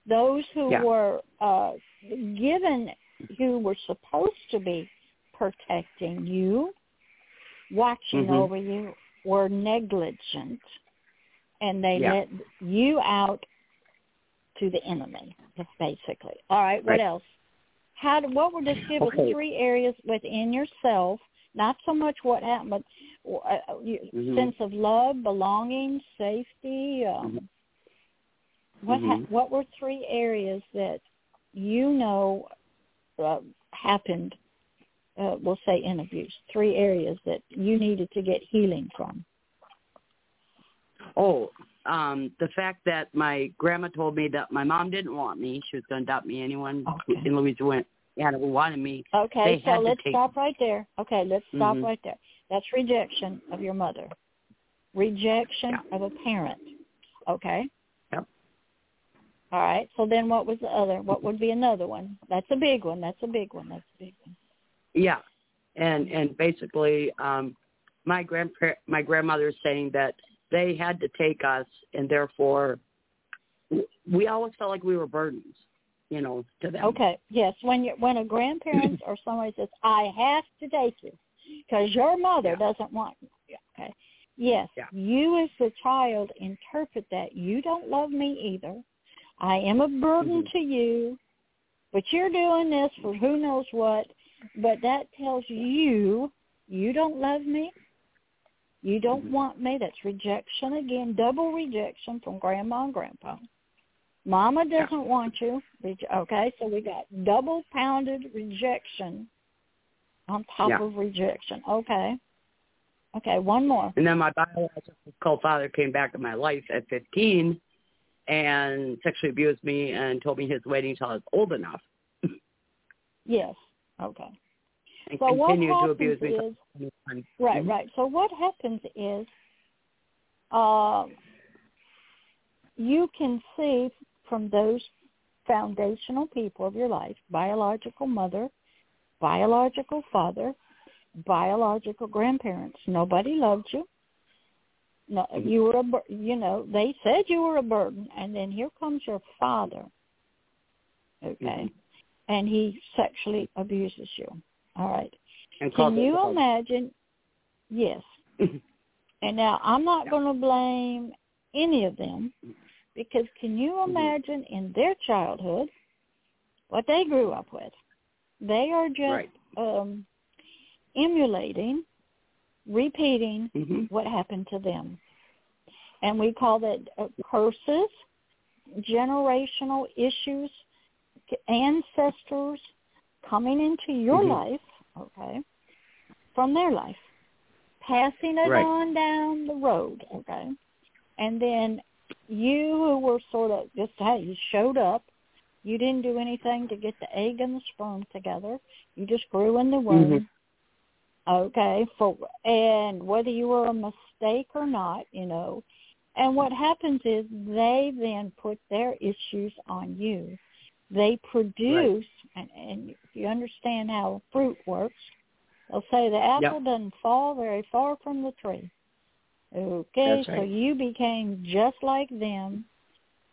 Those who Yeah. were uh, given, who were supposed to be protecting you, watching Mhm. over you, were negligent, and they Yeah. let you out to the enemy, basically. All right, what Right. else? How? Do, what would just give Okay. us three areas within yourself? Not so much what happened, but uh, uh, Mhm. sense of love, belonging, safety. Um, Mhm. What ha- Mhm. what were three areas that you know uh, happened? Uh, we'll say in abuse. Three areas that you needed to get healing from. Oh, um, the fact that my grandma told me that my mom didn't want me. She was going to adopt me. Anyone Okay. in Louisiana who wanted me. Okay, so let's stop right there. Okay, let's stop Mhm. right there. That's rejection of your mother. Rejection Yeah. of a parent. Okay? All right. So then what was the other? What would be another one? That's a big one. That's a big one. That's a big one. Yeah, and and basically, um, my grandpa my grandmother is saying that they had to take us, and therefore, we always felt like we were burdens, you know, to them. Okay. Yes. When you when a grandparent [laughs] or somebody says, "I have to take you," because your mother Yeah. doesn't want you. Okay. Yes, Yeah. you as the child interpret that you don't love me either. I am a burden Mhm. to you, but you're doing this for who knows what. But that tells you you don't love me. You don't Mhm. want me. That's rejection again, double rejection from grandma and grandpa. Mama doesn't want you. Okay, so we got double pounded rejection on top Yeah. of rejection. Okay. Okay, one more. And then my biological father came back in my life at 15 and sexually abused me and told me he was waiting until I was old enough Yes. Okay. and So what continued to abuse me. is right, right. So what happens is, um, you can see from those foundational people of your life, biological mother, biological father, biological grandparents. Nobody loved you. No, you were a, bur- you know, they said you were a burden, and then here comes your father. Okay, Mhm. and he sexually abuses you. All right. And Can you imagine? Yes. [laughs] And now I'm not going to blame any of them because can you Mhm. imagine in their childhood what they grew up with? They are just Right. um, emulating, repeating hmm what happened to them. And we call that uh, curses, generational issues, ancestors coming into your Mhm. life, okay, from their life, passing it Right. on down the road, okay, and then you who were sort of just hey, you showed up, you didn't do anything to get the egg and the sperm together, you just grew in the womb, Mhm. Okay, for and whether you were a mistake or not, you know. And what happens is they then put their issues on you. They produce, and, and if you understand how fruit works, they'll say the apple doesn't fall very far from the tree. Okay, That's so right. you became just like them,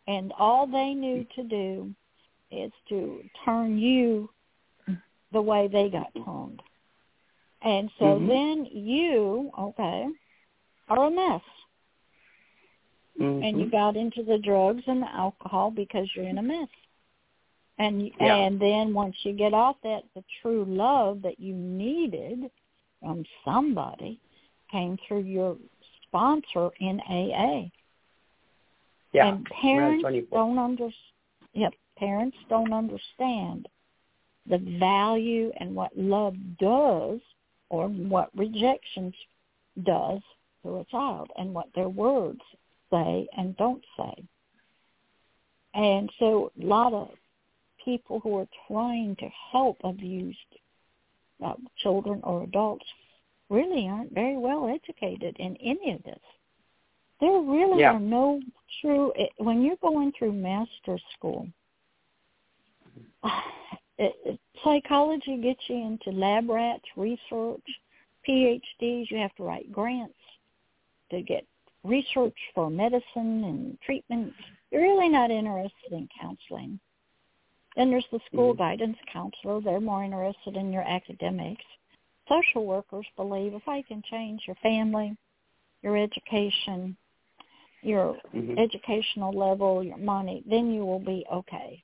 and all they knew mm. to do is to turn you the way they got turned. And so Mhm. then you, okay, are a mess. Mhm. And you got into the drugs and the alcohol because you're in a mess. And Yeah. and then once you get off that, the true love that you needed from somebody came through your sponsor in AA. yeah. And parents don't under, yep, parents don't understand the value and what love does or what rejections does to a child and what their words say and don't say. And so a lot of people who are trying to help abused uh, children or adults really aren't very well educated in any of this. There really Yeah. are no true, when you're going through master school, it, it, psychology gets you into lab rats, research, PhDs. You have to write grants to get research for medicine and treatment. You're really not interested in counseling. Then there's the school Mhm. guidance counselor. They're more interested in your academics. Social workers believe if I can change your family, your education, your Mhm. educational level, your money, then you will be okay.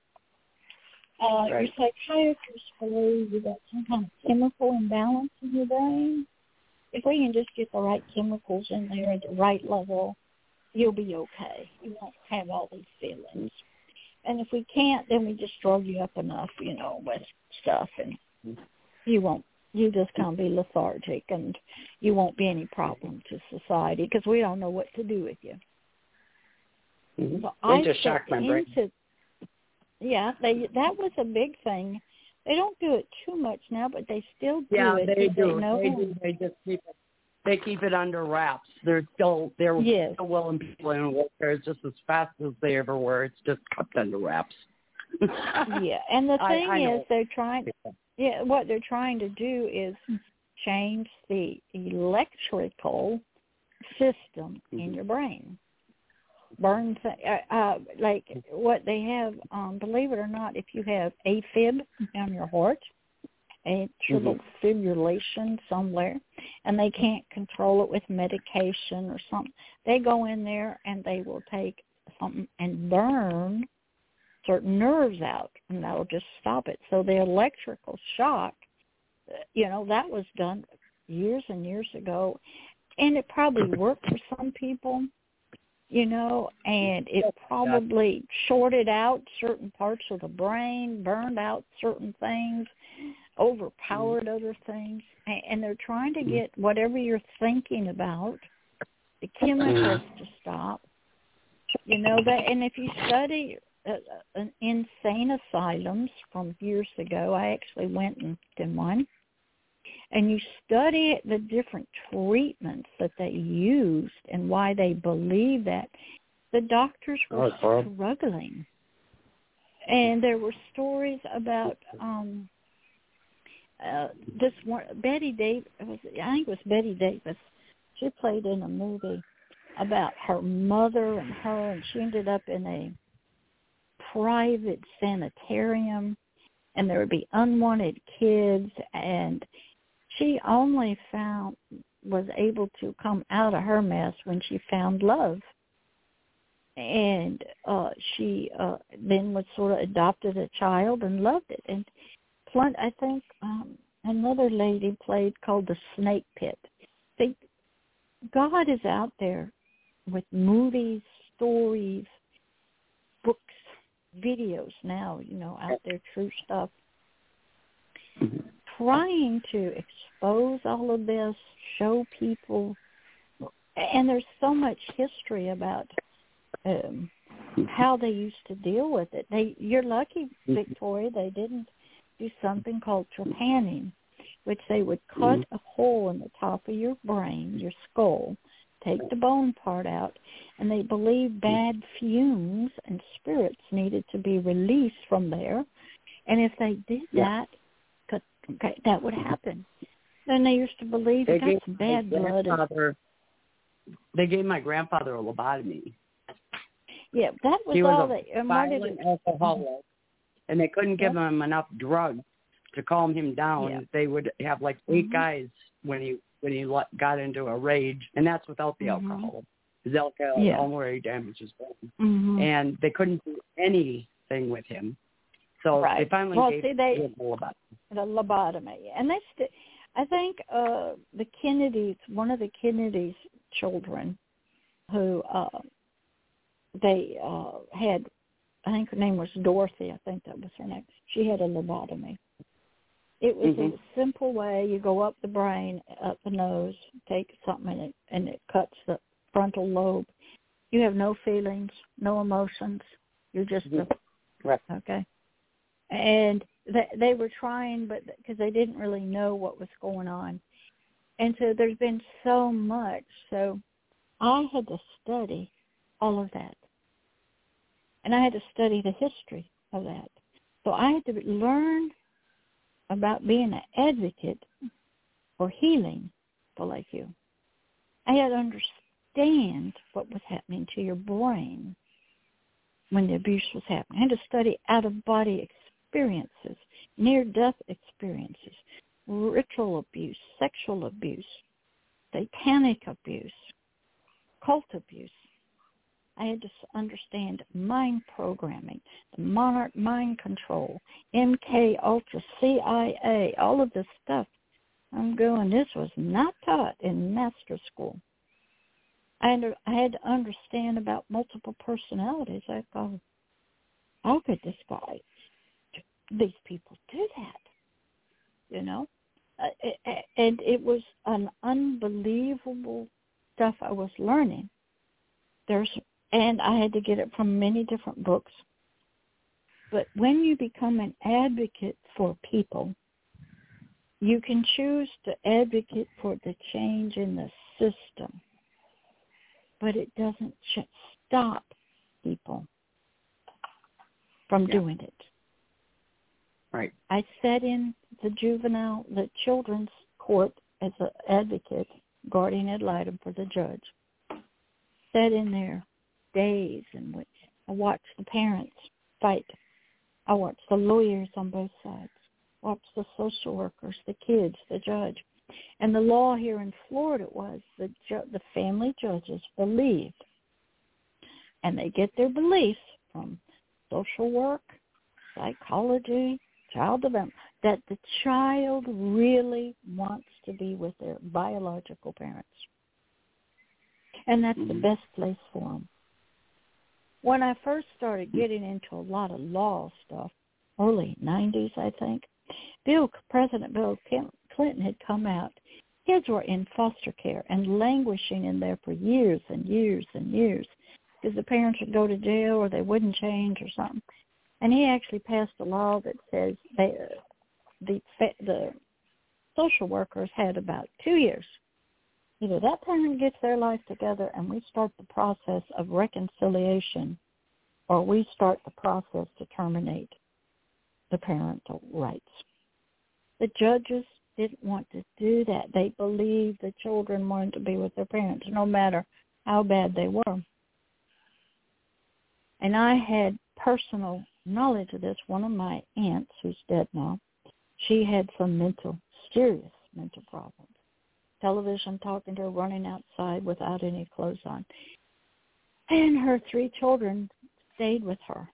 Uh, Right. Your psychiatrist believes you've got some kind of chemical imbalance in your brain. If we can just get the right chemicals in there at the right level, you'll be okay. You won't have all these feelings. And if we can't, then we just drug you up enough, you know, with stuff, and you won't. You just kind of be lethargic, and you won't be any problem to society because we don't know what to do with you. Mhm. So They I just shocked my brain. into yeah, they that was a big thing. They don't do it too much now, but they still do Yeah, it. they because do. know They do. They just keep it. They keep it under wraps. They're still they're Yes. still willing people in wheelchairs just as fast as they ever were. It's just kept under wraps. [laughs] Yeah, and the thing I know. is, they're trying. Yeah, what they're trying to do is change the electrical system in Mhm. your brain. Burn, th- uh, uh, like what they have. Um, believe it or not, if you have AFib on your heart, atrial fibrillation somewhere, and they can't control it with medication or something. They go in there and they will take something and burn certain nerves out, and that'll just stop it. So the electrical shock, you know, that was done years and years ago, and it probably worked for some people, you know, and it probably shorted out certain parts of the brain, burned out certain things, overpowered other things, and they're trying to get whatever you're thinking about, the chemicals to stop. You know that, and if you study uh, uh, insane asylums from years ago, I actually went and did one and you study the different treatments that they used and why they believe that, the doctors were Oh, struggling. And there were stories about um uh this one Bette Davis I think it was Bette Davis. She played in a movie about her mother and her and she ended up in a private sanitarium and there would be unwanted kids and she only found was able to come out of her mess when she found love. And uh she uh then was sort of adopted a child and loved it. And plenty i think um another lady played called the snake pit. See god is out there with movies stories books videos now you know out there true stuff trying to expose all of this, show people, and there's so much history about um, how they used to deal with it. They, you're lucky, mm-hmm. Victoria, they didn't do something called trepanning, which they would cut mm-hmm. a hole in the top of your brain, your skull, take the bone part out, and they believed mm-hmm. bad fumes and spirits needed to be released from there. And if they did that, okay, that would happen. Then they used to believe They you got gave some bad blood. And, grandfather, they gave my grandfather a lobotomy. yeah, that was he all was they a did violent it, alcoholic, and they couldn't give him enough drugs to calm him down. Yeah. They would have like 8 Mhm. guys when he when he got into a rage, and that's without the Mhm. alcohol. His alcohol Yeah. already damaged his brain, Mhm. and they couldn't do anything with him. So Right. they finally Well, gave see, they- a lobotomy. the lobotomy, and they st- I think uh the Kennedys, one of the Kennedys' children, who uh they uh had, I think her name was Dorothy. I think that was her name. She had a lobotomy. It was Mhm. a simple way. You go up the brain, up the nose, take something and it, and it cuts the frontal lobe. You have no feelings, no emotions. You're just a Right. okay. And they they were trying, but because they didn't really know what was going on, and so there's been so much. So I had to study all of that, and I had to study the history of that. So I had to learn about being an advocate for healing for like you. I had to understand what was happening to your brain when the abuse was happening. I had to study out-of-body experiences, near-death experiences, ritual abuse, sexual abuse, satanic abuse, cult abuse. I had to understand mind programming, the monarch mind control, MK Ultra, CIA, all of this stuff. I'm going, this was not taught in master school. I I had to understand about multiple personalities. I go, how could this guy, these people do that? You know? Uh, and it was an unbelievable stuff I was learning. There's, and I had to get it from many different books. But when you become an advocate for people, you can choose to advocate for the change in the system, but it doesn't stop people from Yeah. doing it. Right. I sat in the juvenile, the children's court as an advocate, guardian ad litem for the judge. Sat in there days in which I watched the parents fight. I watched the lawyers on both sides watched the social workers, the kids, the judge. And the law here in Florida was the ju- the family judges believed, and they get their beliefs from social work, psychology, child development, that the child really wants to be with their biological parents. And that's Mhm. the best place for them. When I first started getting into a lot of law stuff, early 90s, I think, Bill, President Bill Clinton had come out. Kids were in foster care and languishing in there for years and years and years because the parents would go to jail or they wouldn't change or something. And he actually passed a law that says they, uh, the the social workers had about two years. Either that parent gets their life together and we start the process of reconciliation, or we start the process to terminate the parental rights. The judges didn't want to do that. They believed the children wanted to be with their parents, no matter how bad they were. And I had personal knowledge of this. One of my aunts, who's dead now, she had some mental, serious mental problems. Television talking to her, running outside without any clothes on. And her three children stayed with her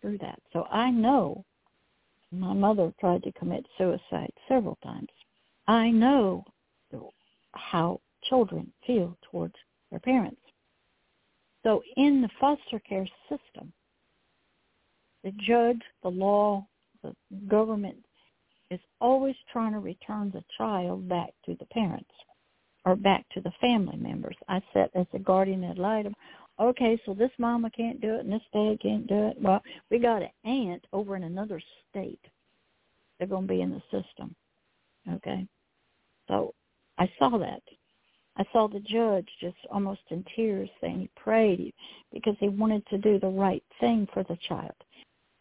through that. So I know my mother tried to commit suicide several times. I know how children feel towards their parents. So in the foster care system, the judge, the law, the government is always trying to return the child back to the parents or back to the family members. I sat as a guardian ad litem. Okay, so this mama can't do it and this dad can't do it. Well, we got an aunt over in another state. They're going to be in the system. Okay, so I saw that. I saw the judge just almost in tears saying he prayed because he wanted to do the right thing for the child.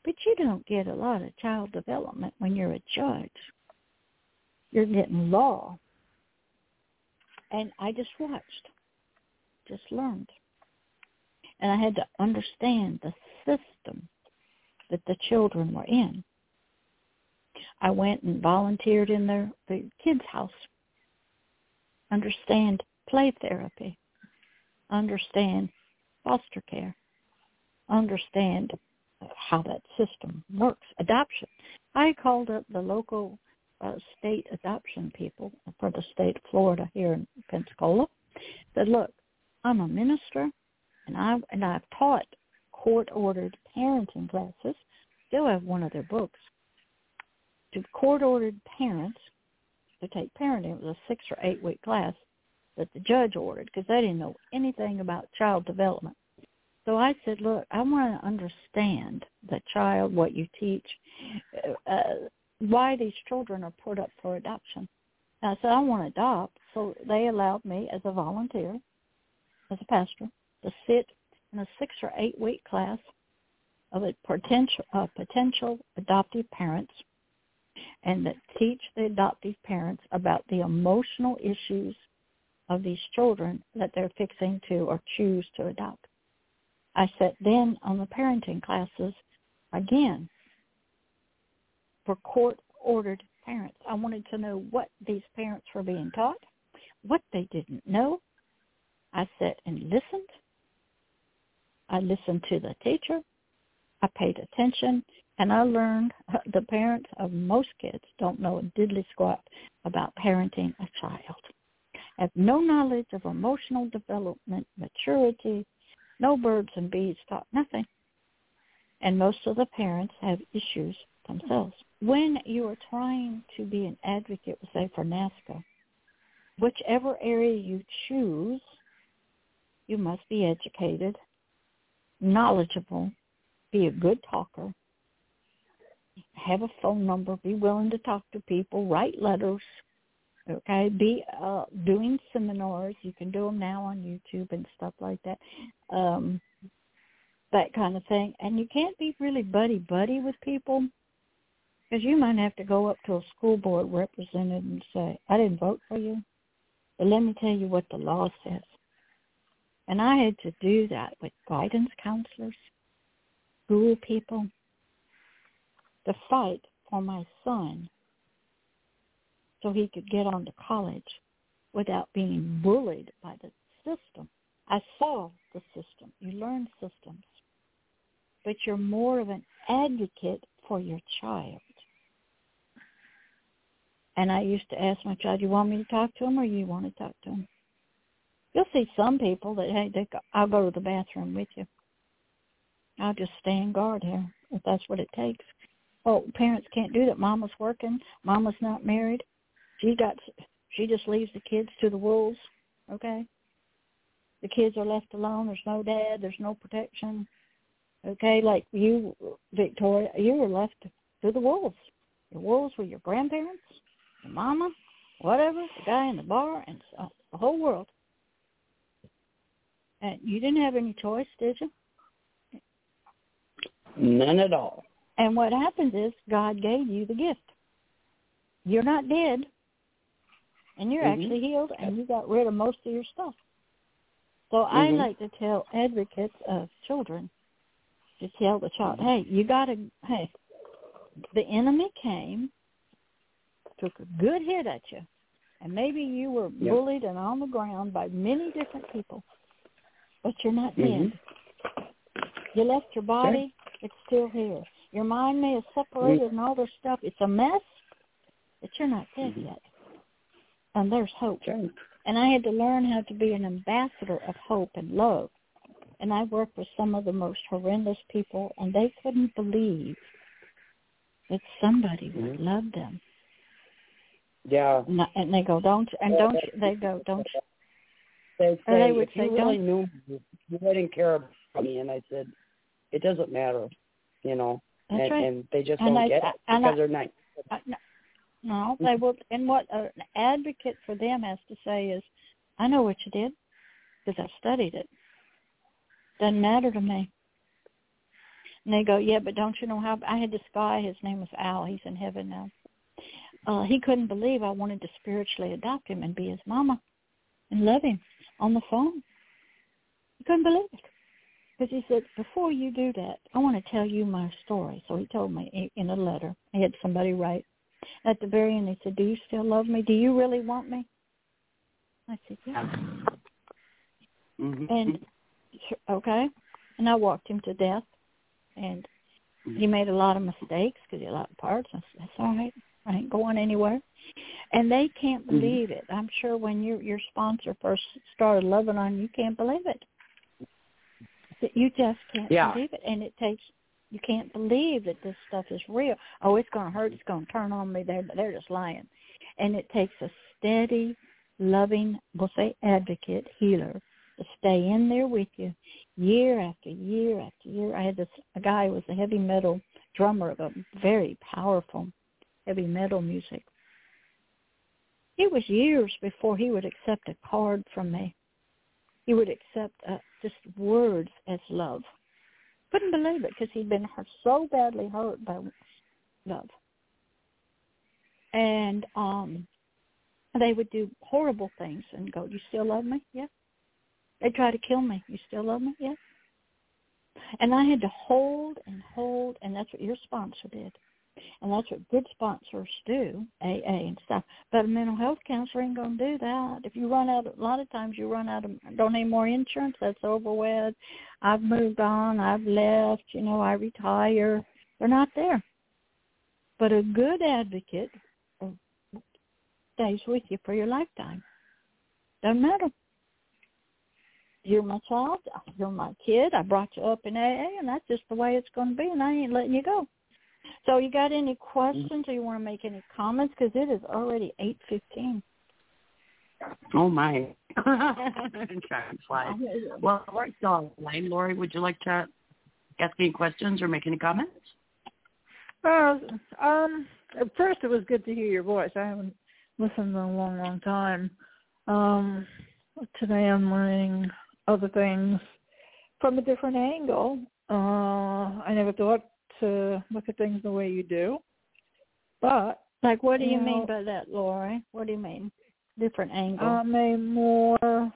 But you don't get a lot of child development when you're a judge. You're getting law. And I just watched, just learned. And I had to understand the system that the children were in. I went and volunteered in their the kids' house. Understand play therapy. Understand foster care. Understand how that system works. Adoption. I called up the local uh, state adoption people for the state of Florida here in Pensacola. Said, look, I'm a minister, and I and I've taught court-ordered parenting classes. Still have one of their books to court-ordered parents to take parenting. It was a six or eight-week class that the judge ordered because they didn't know anything about child development. So I said, look, I want to understand the child, what you teach, uh, why these children are put up for adoption. And I said, I want to adopt. So they allowed me as a volunteer, as a pastor, to sit in a six or eight week class of a potential, uh, potential adoptive parents and that teach the adoptive parents about the emotional issues of these children that they're fixing to or choose to adopt. I sat then on the parenting classes again for court-ordered parents. I wanted to know what these parents were being taught, what they didn't know. I sat and listened. I listened to the teacher. I paid attention, and I learned [laughs] the parents of most kids don't know a diddly squat about parenting a child. Have no knowledge of emotional development, maturity, no birds and bees taught nothing. And most of the parents have issues themselves. When you are trying to be an advocate, say for NAASCA, whichever area you choose, you must be educated, knowledgeable, be a good talker, have a phone number, be willing to talk to people, write letters, okay? Be uh doing seminars. You can do them now on youtube and stuff like that um that kind of thing. And you can't be really buddy buddy with people because you might have to go up to a school board representative and say i didn't vote for you but let me tell you what the law says. And i had to do that with guidance counselors school people to fight for my son so he could get on to college without being bullied by the system. I saw the system. You learn systems. But you're more of an advocate for your child. And I used to ask my child, "You want me to talk to him, or you want to talk to him?" You'll see some people that hey, they go, I'll go to the bathroom with you. I'll just stand guard here if that's what it takes. Well, parents can't do that. Mama's working. Mama's not married. She got. She just leaves the kids to the wolves. Okay. The kids are left alone. There's no dad. There's no protection. Okay, like you, Victoria, you were left to the wolves. The wolves were your grandparents, your mama, whatever, the guy in the bar, and uh, the whole world. And you didn't have any choice, did you? None at all. And what happens is God gave you the gift. You're not dead, and you're mm-hmm. actually healed, and you got rid of most of your stuff. So mm-hmm. I like to tell advocates of children to tell the child, mm-hmm. hey, you got to, hey, the enemy came, took a good hit at you, and maybe you were yep. bullied and on the ground by many different people, but you're not mm-hmm. dead. You left your body, it's still here. Your mind may have separated mm-hmm. and all this stuff. It's a mess, but you're not dead mm-hmm. yet. And there's hope. Sure. And I had to learn how to be an ambassador of hope and love. And I worked with some of the most horrendous people, and they couldn't believe that somebody would mm-hmm. love them. Yeah. And, and they go, don't, and don't, they go, don't. They say, they would if you say, really don't. knew me, you wouldn't care about me. And I said, it doesn't matter, you know. That's and, right. and they just And don't I- get it because I- they're nice. No, no, they will. And what an advocate for them has to say is, "I know what you did because I studied it. Doesn't matter to me." And they go, "Yeah, but don't you know how?" I had this guy. His name was Al. He's in heaven now. Uh, he couldn't believe I wanted to spiritually adopt him and be his mama and love him on the phone. He couldn't believe it. Because he said, before you do that, I want to tell you my story. So he told me in a letter. He had somebody write. At the very end, he said, do you still love me? Do you really want me? I said, yeah. Mm-hmm. And, okay. And I walked him to death. And he made a lot of mistakes because he had a lot of parts. I said, that's all right. I ain't going anywhere. And they can't Mm-hmm. believe it. I'm sure when your your sponsor first started loving on you, can't believe it. You just can't Yeah. believe it, and it takes. You can't believe that this stuff is real. Oh, it's going to hurt. It's going to turn on me. They're they're just lying, and it takes a steady, loving, we'll say advocate, healer, to stay in there with you, year after year after year. I had this a guy who was a heavy metal drummer of a very powerful heavy metal music. It was years before he would accept a card from me. He would accept uh, just words as love. Couldn't believe it because he'd been so badly hurt by love. And um they would do horrible things and go, "You still love me?" Yeah. They try to kill me. You still love me? Yeah. And I had to hold and hold, and that's what your sponsor did. And that's what good sponsors do, AA and stuff. But a mental health counselor ain't to do that. If you run out, a lot of times you run out of, don't need more insurance, that's over with. I've moved on, I've left, you know, I retire. They're not there. But a good advocate stays with you for your lifetime. Doesn't matter. You're my child. You're my kid. I brought you up in AA, and that's just the way it's going to be, and I ain't letting you go. So you got any questions or you want to make any comments? Because it is already 8.15. Oh, my. [laughs] Time flies. Well, Lori's still online. Lori, would you like to ask any questions or make any comments? Uh, um, at first it was good to hear your voice. I haven't listened in a long, long time. Um, today I'm learning other things from a different angle. Uh, I never thought to look at things the way you do, but like, what do you, you know, mean by that, Lori? What do you mean? Different angle. I may more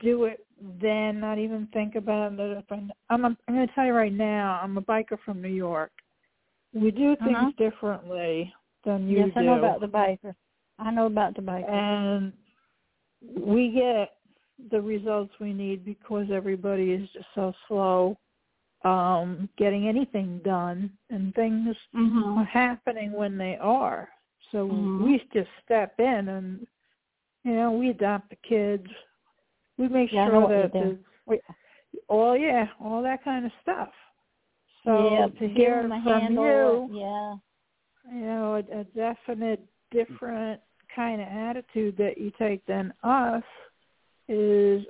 do it than not even think about it. I'm, a, I'm going to tell you right now, I'm a biker from New York, We do things Uh-huh. differently than you yes, do. I know about the biker. I know about the biker. and we get the results we need because everybody is just so slow um getting anything done and things mm-hmm. are happening when they are so Mhm. we just step in and you know we adopt the kids we make Yeah, sure that there's We- all yeah all that kind of stuff so yeah, to hear from handle. you Yeah. you know, a, a definite different kind of attitude that you take than us is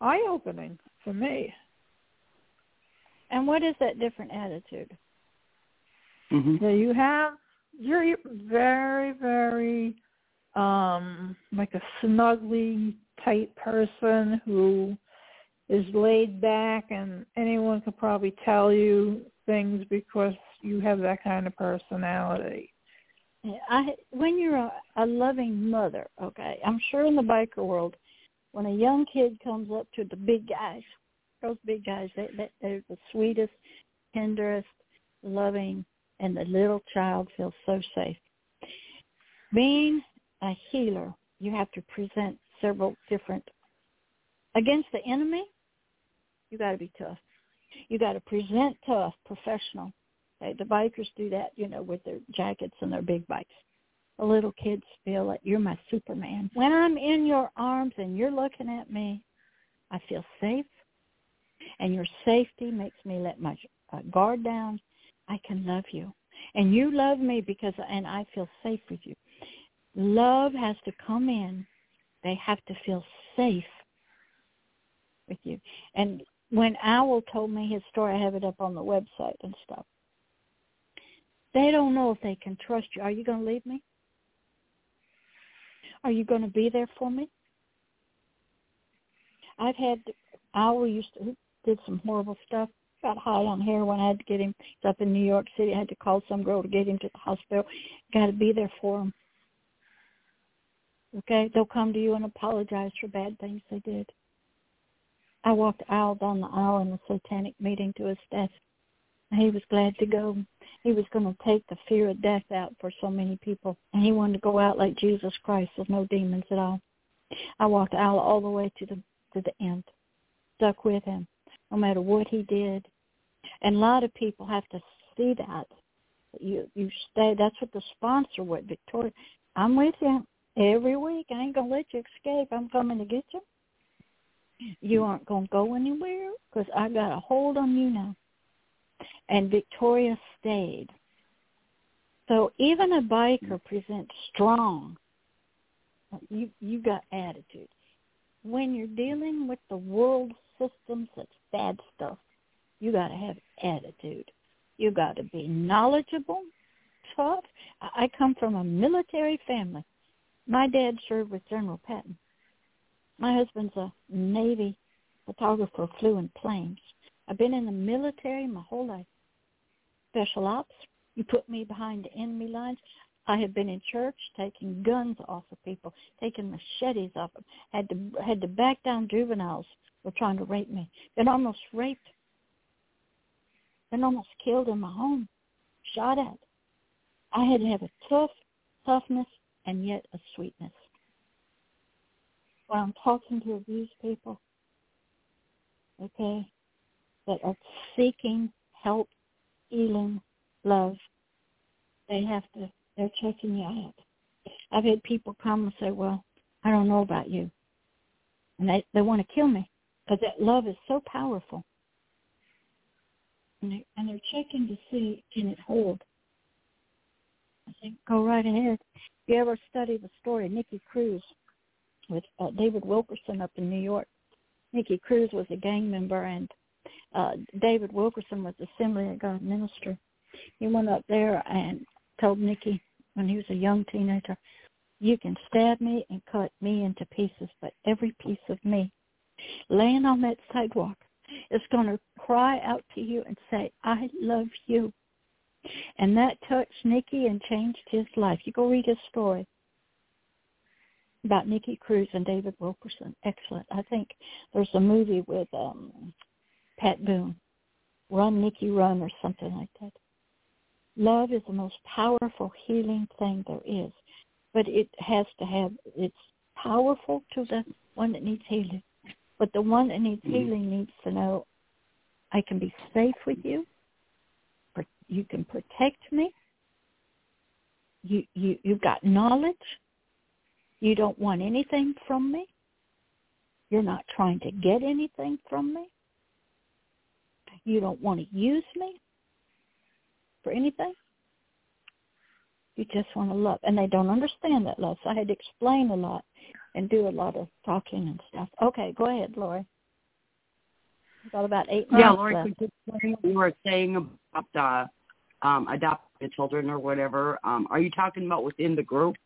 eye opening for me. And what is that different attitude? hmm That you have you're you're very, very um like a snuggly tight person who is laid back and anyone can probably tell you things because you have that kind of personality. I when you're a, a loving mother, okay, I'm sure in the biker world, when a young kid comes up to the big guys, those big guys, they, they they're the sweetest, tenderest, loving, and the little child feels so safe. Being a healer, you have to present several different against the enemy. You got to be tough. You got to present tough, professional. Okay, the bikers do that, you know, with their jackets and their big bikes. The little kids feel like you're my Superman. When I'm in your arms and you're looking at me, I feel safe, and your safety makes me let my uh, guard down. I can love you, and you love me because, and I feel safe with you. Love has to come in. They have to feel safe with you. And when Al told me his story, I have it up on the website and stuff. They don't know if they can trust you. Are you going to leave me? Are you going to be there for me? I've had Al used to did some horrible stuff. Got high on heroin. I had to get him. He's up in New York City. I had to call some girl to get him to the hospital. Got to be there for him. Okay, they'll come to you and apologize for bad things they did. I walked Al down the aisle in the satanic meeting to his death. He was glad to go. He was going to take the fear of death out for so many people, and he wanted to go out like Jesus Christ with no demons at all. I walked Al all the way to the to the end, stuck with him, no matter what he did. And a lot of people have to see that. You you stay. That's what the sponsor would, Victoria. I'm with you every week. I ain't gonna let you escape. I'm coming to get you. You hmm. aren't gonna go anywhere because I got a hold on you now and Victoria stayed. So even a biker hmm. presents strong. You you got attitude. When you're dealing with the world systems that's bad stuff, you got to have attitude. You got to be knowledgeable, tough. I come from a military family. My dad served with General Patton. My husband's a Navy photographer, flew in planes. I've been in the military my whole life special ops. You put me behind the enemy lines. I have been in church taking guns off of people, taking machetes off them. Had to had to back down juveniles who were trying to rape me. Been almost raped. Been almost killed in my home. Shot at. I had to have a tough toughness and yet a sweetness. When I'm talking to abused people, okay, that are seeking help healing, love, they have to, they're checking you out. I've had people come and say, well, I don't know about you. And they, they want to kill me because that love is so powerful. And, they, and they're checking to see, can it hold? I think, go right ahead. If you ever study the story of Nicky Cruz with uh, David Wilkerson up in New York, Nicky Cruz was a gang member and uh, David Wilkerson was Assembly of God minister. He went up there and told Nicky when he was a young teenager, you can stab me and cut me into pieces, but every piece of me laying on that sidewalk is going to cry out to you and say, I love you. And that touched Nicky and changed his life. You go read his story about Nicky Cruz and David Wilkerson. Excellent. I think there's a movie with um Pat Boone, Run Nicky Run or something like that. Love is the most powerful healing thing there is, but it has to have it's powerful to the one that needs healing. But the one that needs mm-hmm. healing needs to know I can be safe with you. You can protect me. You you you've got knowledge. You don't want anything from me. You're not trying to get anything from me. You don't want to use me for anything. You just want to love. And they don't understand that love. So I had to explain a lot and do a lot of talking and stuff. Okay, go ahead, Lori. Got about eight minutes Yeah, Lori, left. could you you were saying about uh, um, adopted children or whatever? Um, are you talking about within the group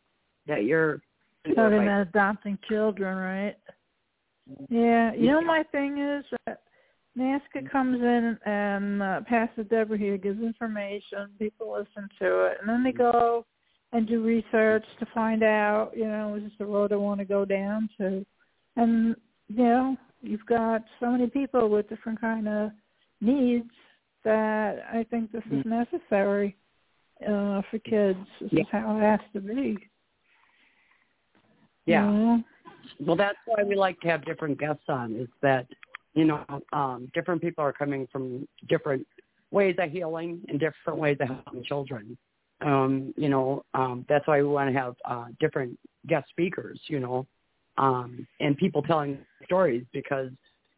that you're Talking about adopting children, right? Yeah, you know my thing is that NAASCA comes in and uh, Pastor Deborah here gives information, people listen to it, and then they go and do research to find out, you know, is this the road I want to go down to? And, you know, you've got so many people with different kind of needs that I think this is necessary uh, for kids. This Yeah. is how it has to be. Yeah. you know? Well, that's why we like to have different guests on. Is that you know um, different people are coming from different ways of healing and different ways of helping children. Um, you know, um, that's why we want to have uh, different guest speakers. You know, um, and people telling stories because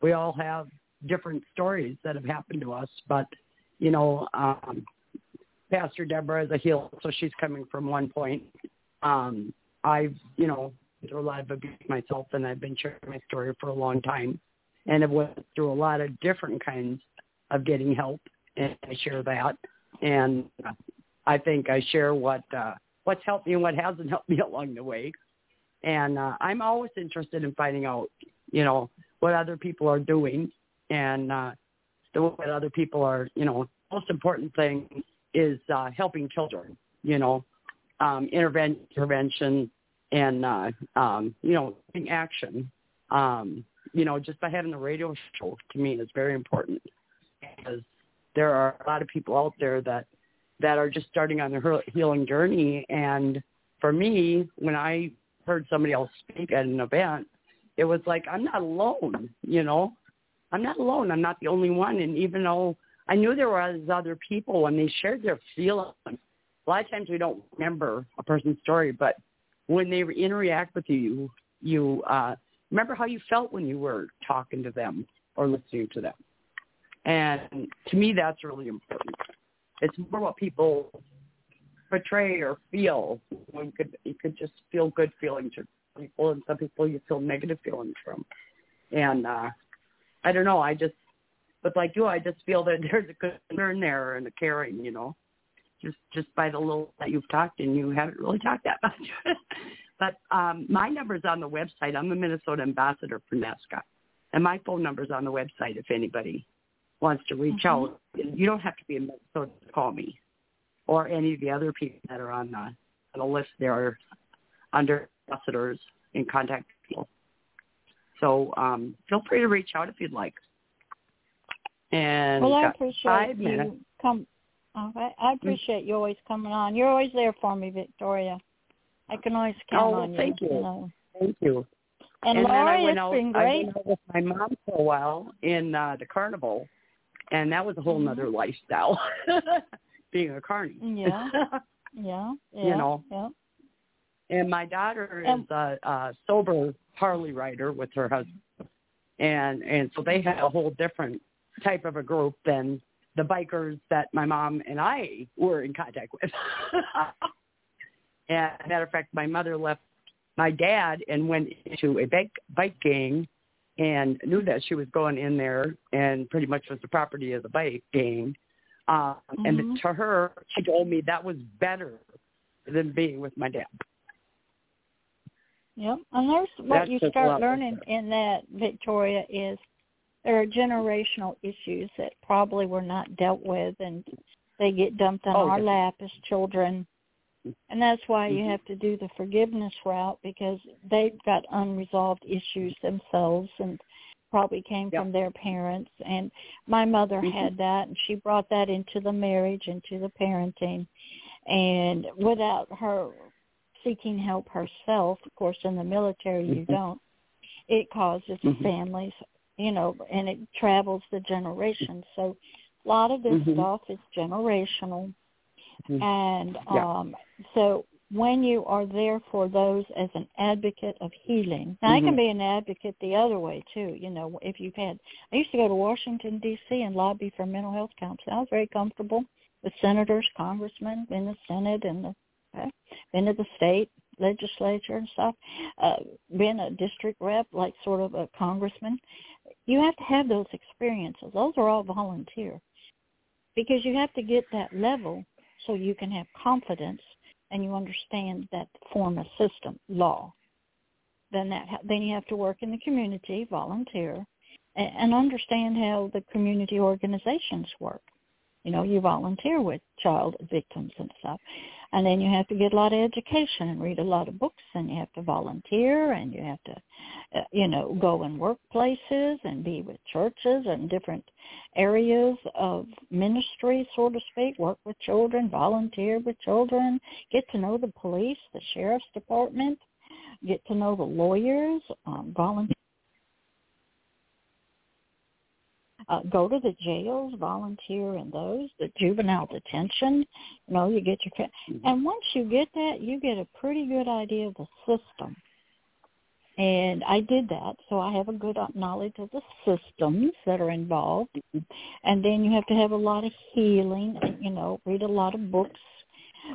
we all have different stories that have happened to us. But you know, um, Pastor Deborah is a healer, so she's coming from one point. Um, I've you know through a lot of abuse myself, and I've been sharing my story for a long time, and have went through a lot of different kinds of getting help, and I share that, and I think I share what uh, what's helped me and what hasn't helped me [laughs] along the way, and uh, I'm always interested in finding out, you know, what other people are doing, and uh, the what other people are, you know, most important thing is uh, helping children, you know, um, interven- intervention and uh, um, you know action. Um, you know, just by having the radio show to me is very important because there are a lot of people out there that that are just starting on their healing journey. And for me, when I heard somebody else speak at an event, it was like I'm not alone. You know, I'm not alone. I'm not the only one. And even though I knew there was other people when they shared their feelings, a lot of times we don't remember a person's story, but when they interact with you, you uh, remember how you felt when you were talking to them or listening to them. And to me, that's really important. It's more what people portray or feel. You could you could just feel good feelings from people, and some people you feel negative feelings from. And uh, I don't know. I just, but like you, I just feel that [laughs] there's a concern there and a caring. You know just just by the little that you've talked and you haven't really talked that much. [laughs] but um, my number's on the website. I'm the Minnesota ambassador for NAASCA, and my phone number's on the website if anybody wants to reach Mhm. out. You don't have to be in Minnesota to call me, or any of the other people that are on the on the list. There are under ambassadors and contact people. So um, feel free to reach out if you'd like. And Well, I appreciate you minutes. come. Okay, I appreciate you always coming on. You're always there for me, Victoria. I can always count Oh, well, on you. thank you. know. Thank you. And, then I went out, been I went out with my mom for a while in uh, the carnival, and that was a whole Mhm. nother lifestyle, [laughs] being a carny. Yeah. Yeah, [laughs] yeah, You know. yeah. and my daughter is And- a, a sober Harley rider with her husband, and and so they had a whole different type of a group than the bikers that my mom and I were in contact with. [laughs] and matter of fact, my mother left my dad and went into a bike bike gang and knew that she was going in there and pretty much was the property of the bike gang. Um, Mhm. And to her, she told me that was better than being with my dad. Yep. And there's what That's you start learning in that, Victoria, is there are generational issues that probably were not dealt with and they get dumped on Oh, our yeah. lap as children. And that's why you Mhm. have to do the forgiveness route because they've got unresolved issues themselves and probably came Yep. from their parents and my mother Mhm. had that and she brought that into the marriage into the parenting and without her seeking help herself of course in the military you Mhm. don't it causes Mhm. families you know and it travels the generations so a lot of this Mhm. stuff is generational Mhm. and Yeah. um so when you are there for those as an advocate of healing now i can be an advocate the other way too. You know if you've had i used to go to washington dc and lobby for mental health counseling. I was very comfortable. With senators congressmen in the senate and the uh, been the state legislature and stuff uh been a district rep like sort of a congressman you have to have those experiences. Those are all volunteer. Because you have to get that level so you can have confidence and you understand that form of system law. Then that ha- then you have to work in the community volunteer and, and understand how the community organizations work you know you volunteer with child victims and stuff. And then you have to get a lot of education and read a lot of books and you have to volunteer and you have to uh, you know go in workplaces and be with churches and different areas of ministry so to speak work with children volunteer with children get to know the police the sheriff's department get to know the lawyers um volunteer uh, go to the jails, volunteer in those, the juvenile detention. You know, you get your ca- mm-hmm. and once you get that, you get a pretty good idea of the system. And I did that, so I have a good uh, knowledge of the systems that are involved. Mm-hmm. And then you have to have a lot of healing, and, you know, read a lot of books,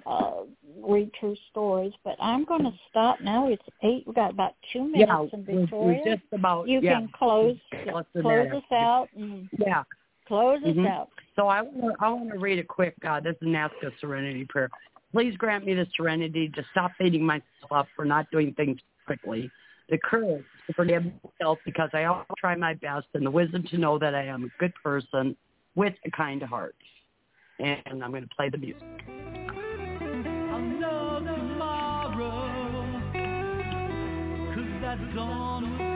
uh, read true stories. But I'm going to stop now. It's eight. We've got about two minutes yeah, in Victoria. we're just about you yeah. can close close us out Yeah. close us Mhm. out. So I want to I want to read a quick. Uh, this is a NAASCA serenity prayer. Please grant me the serenity to stop beating myself up for not doing things quickly, the courage to forgive myself because I always try my best, and the wisdom to know that I am a good person with a kind heart. And I'm going to play the music. Know tomorrow,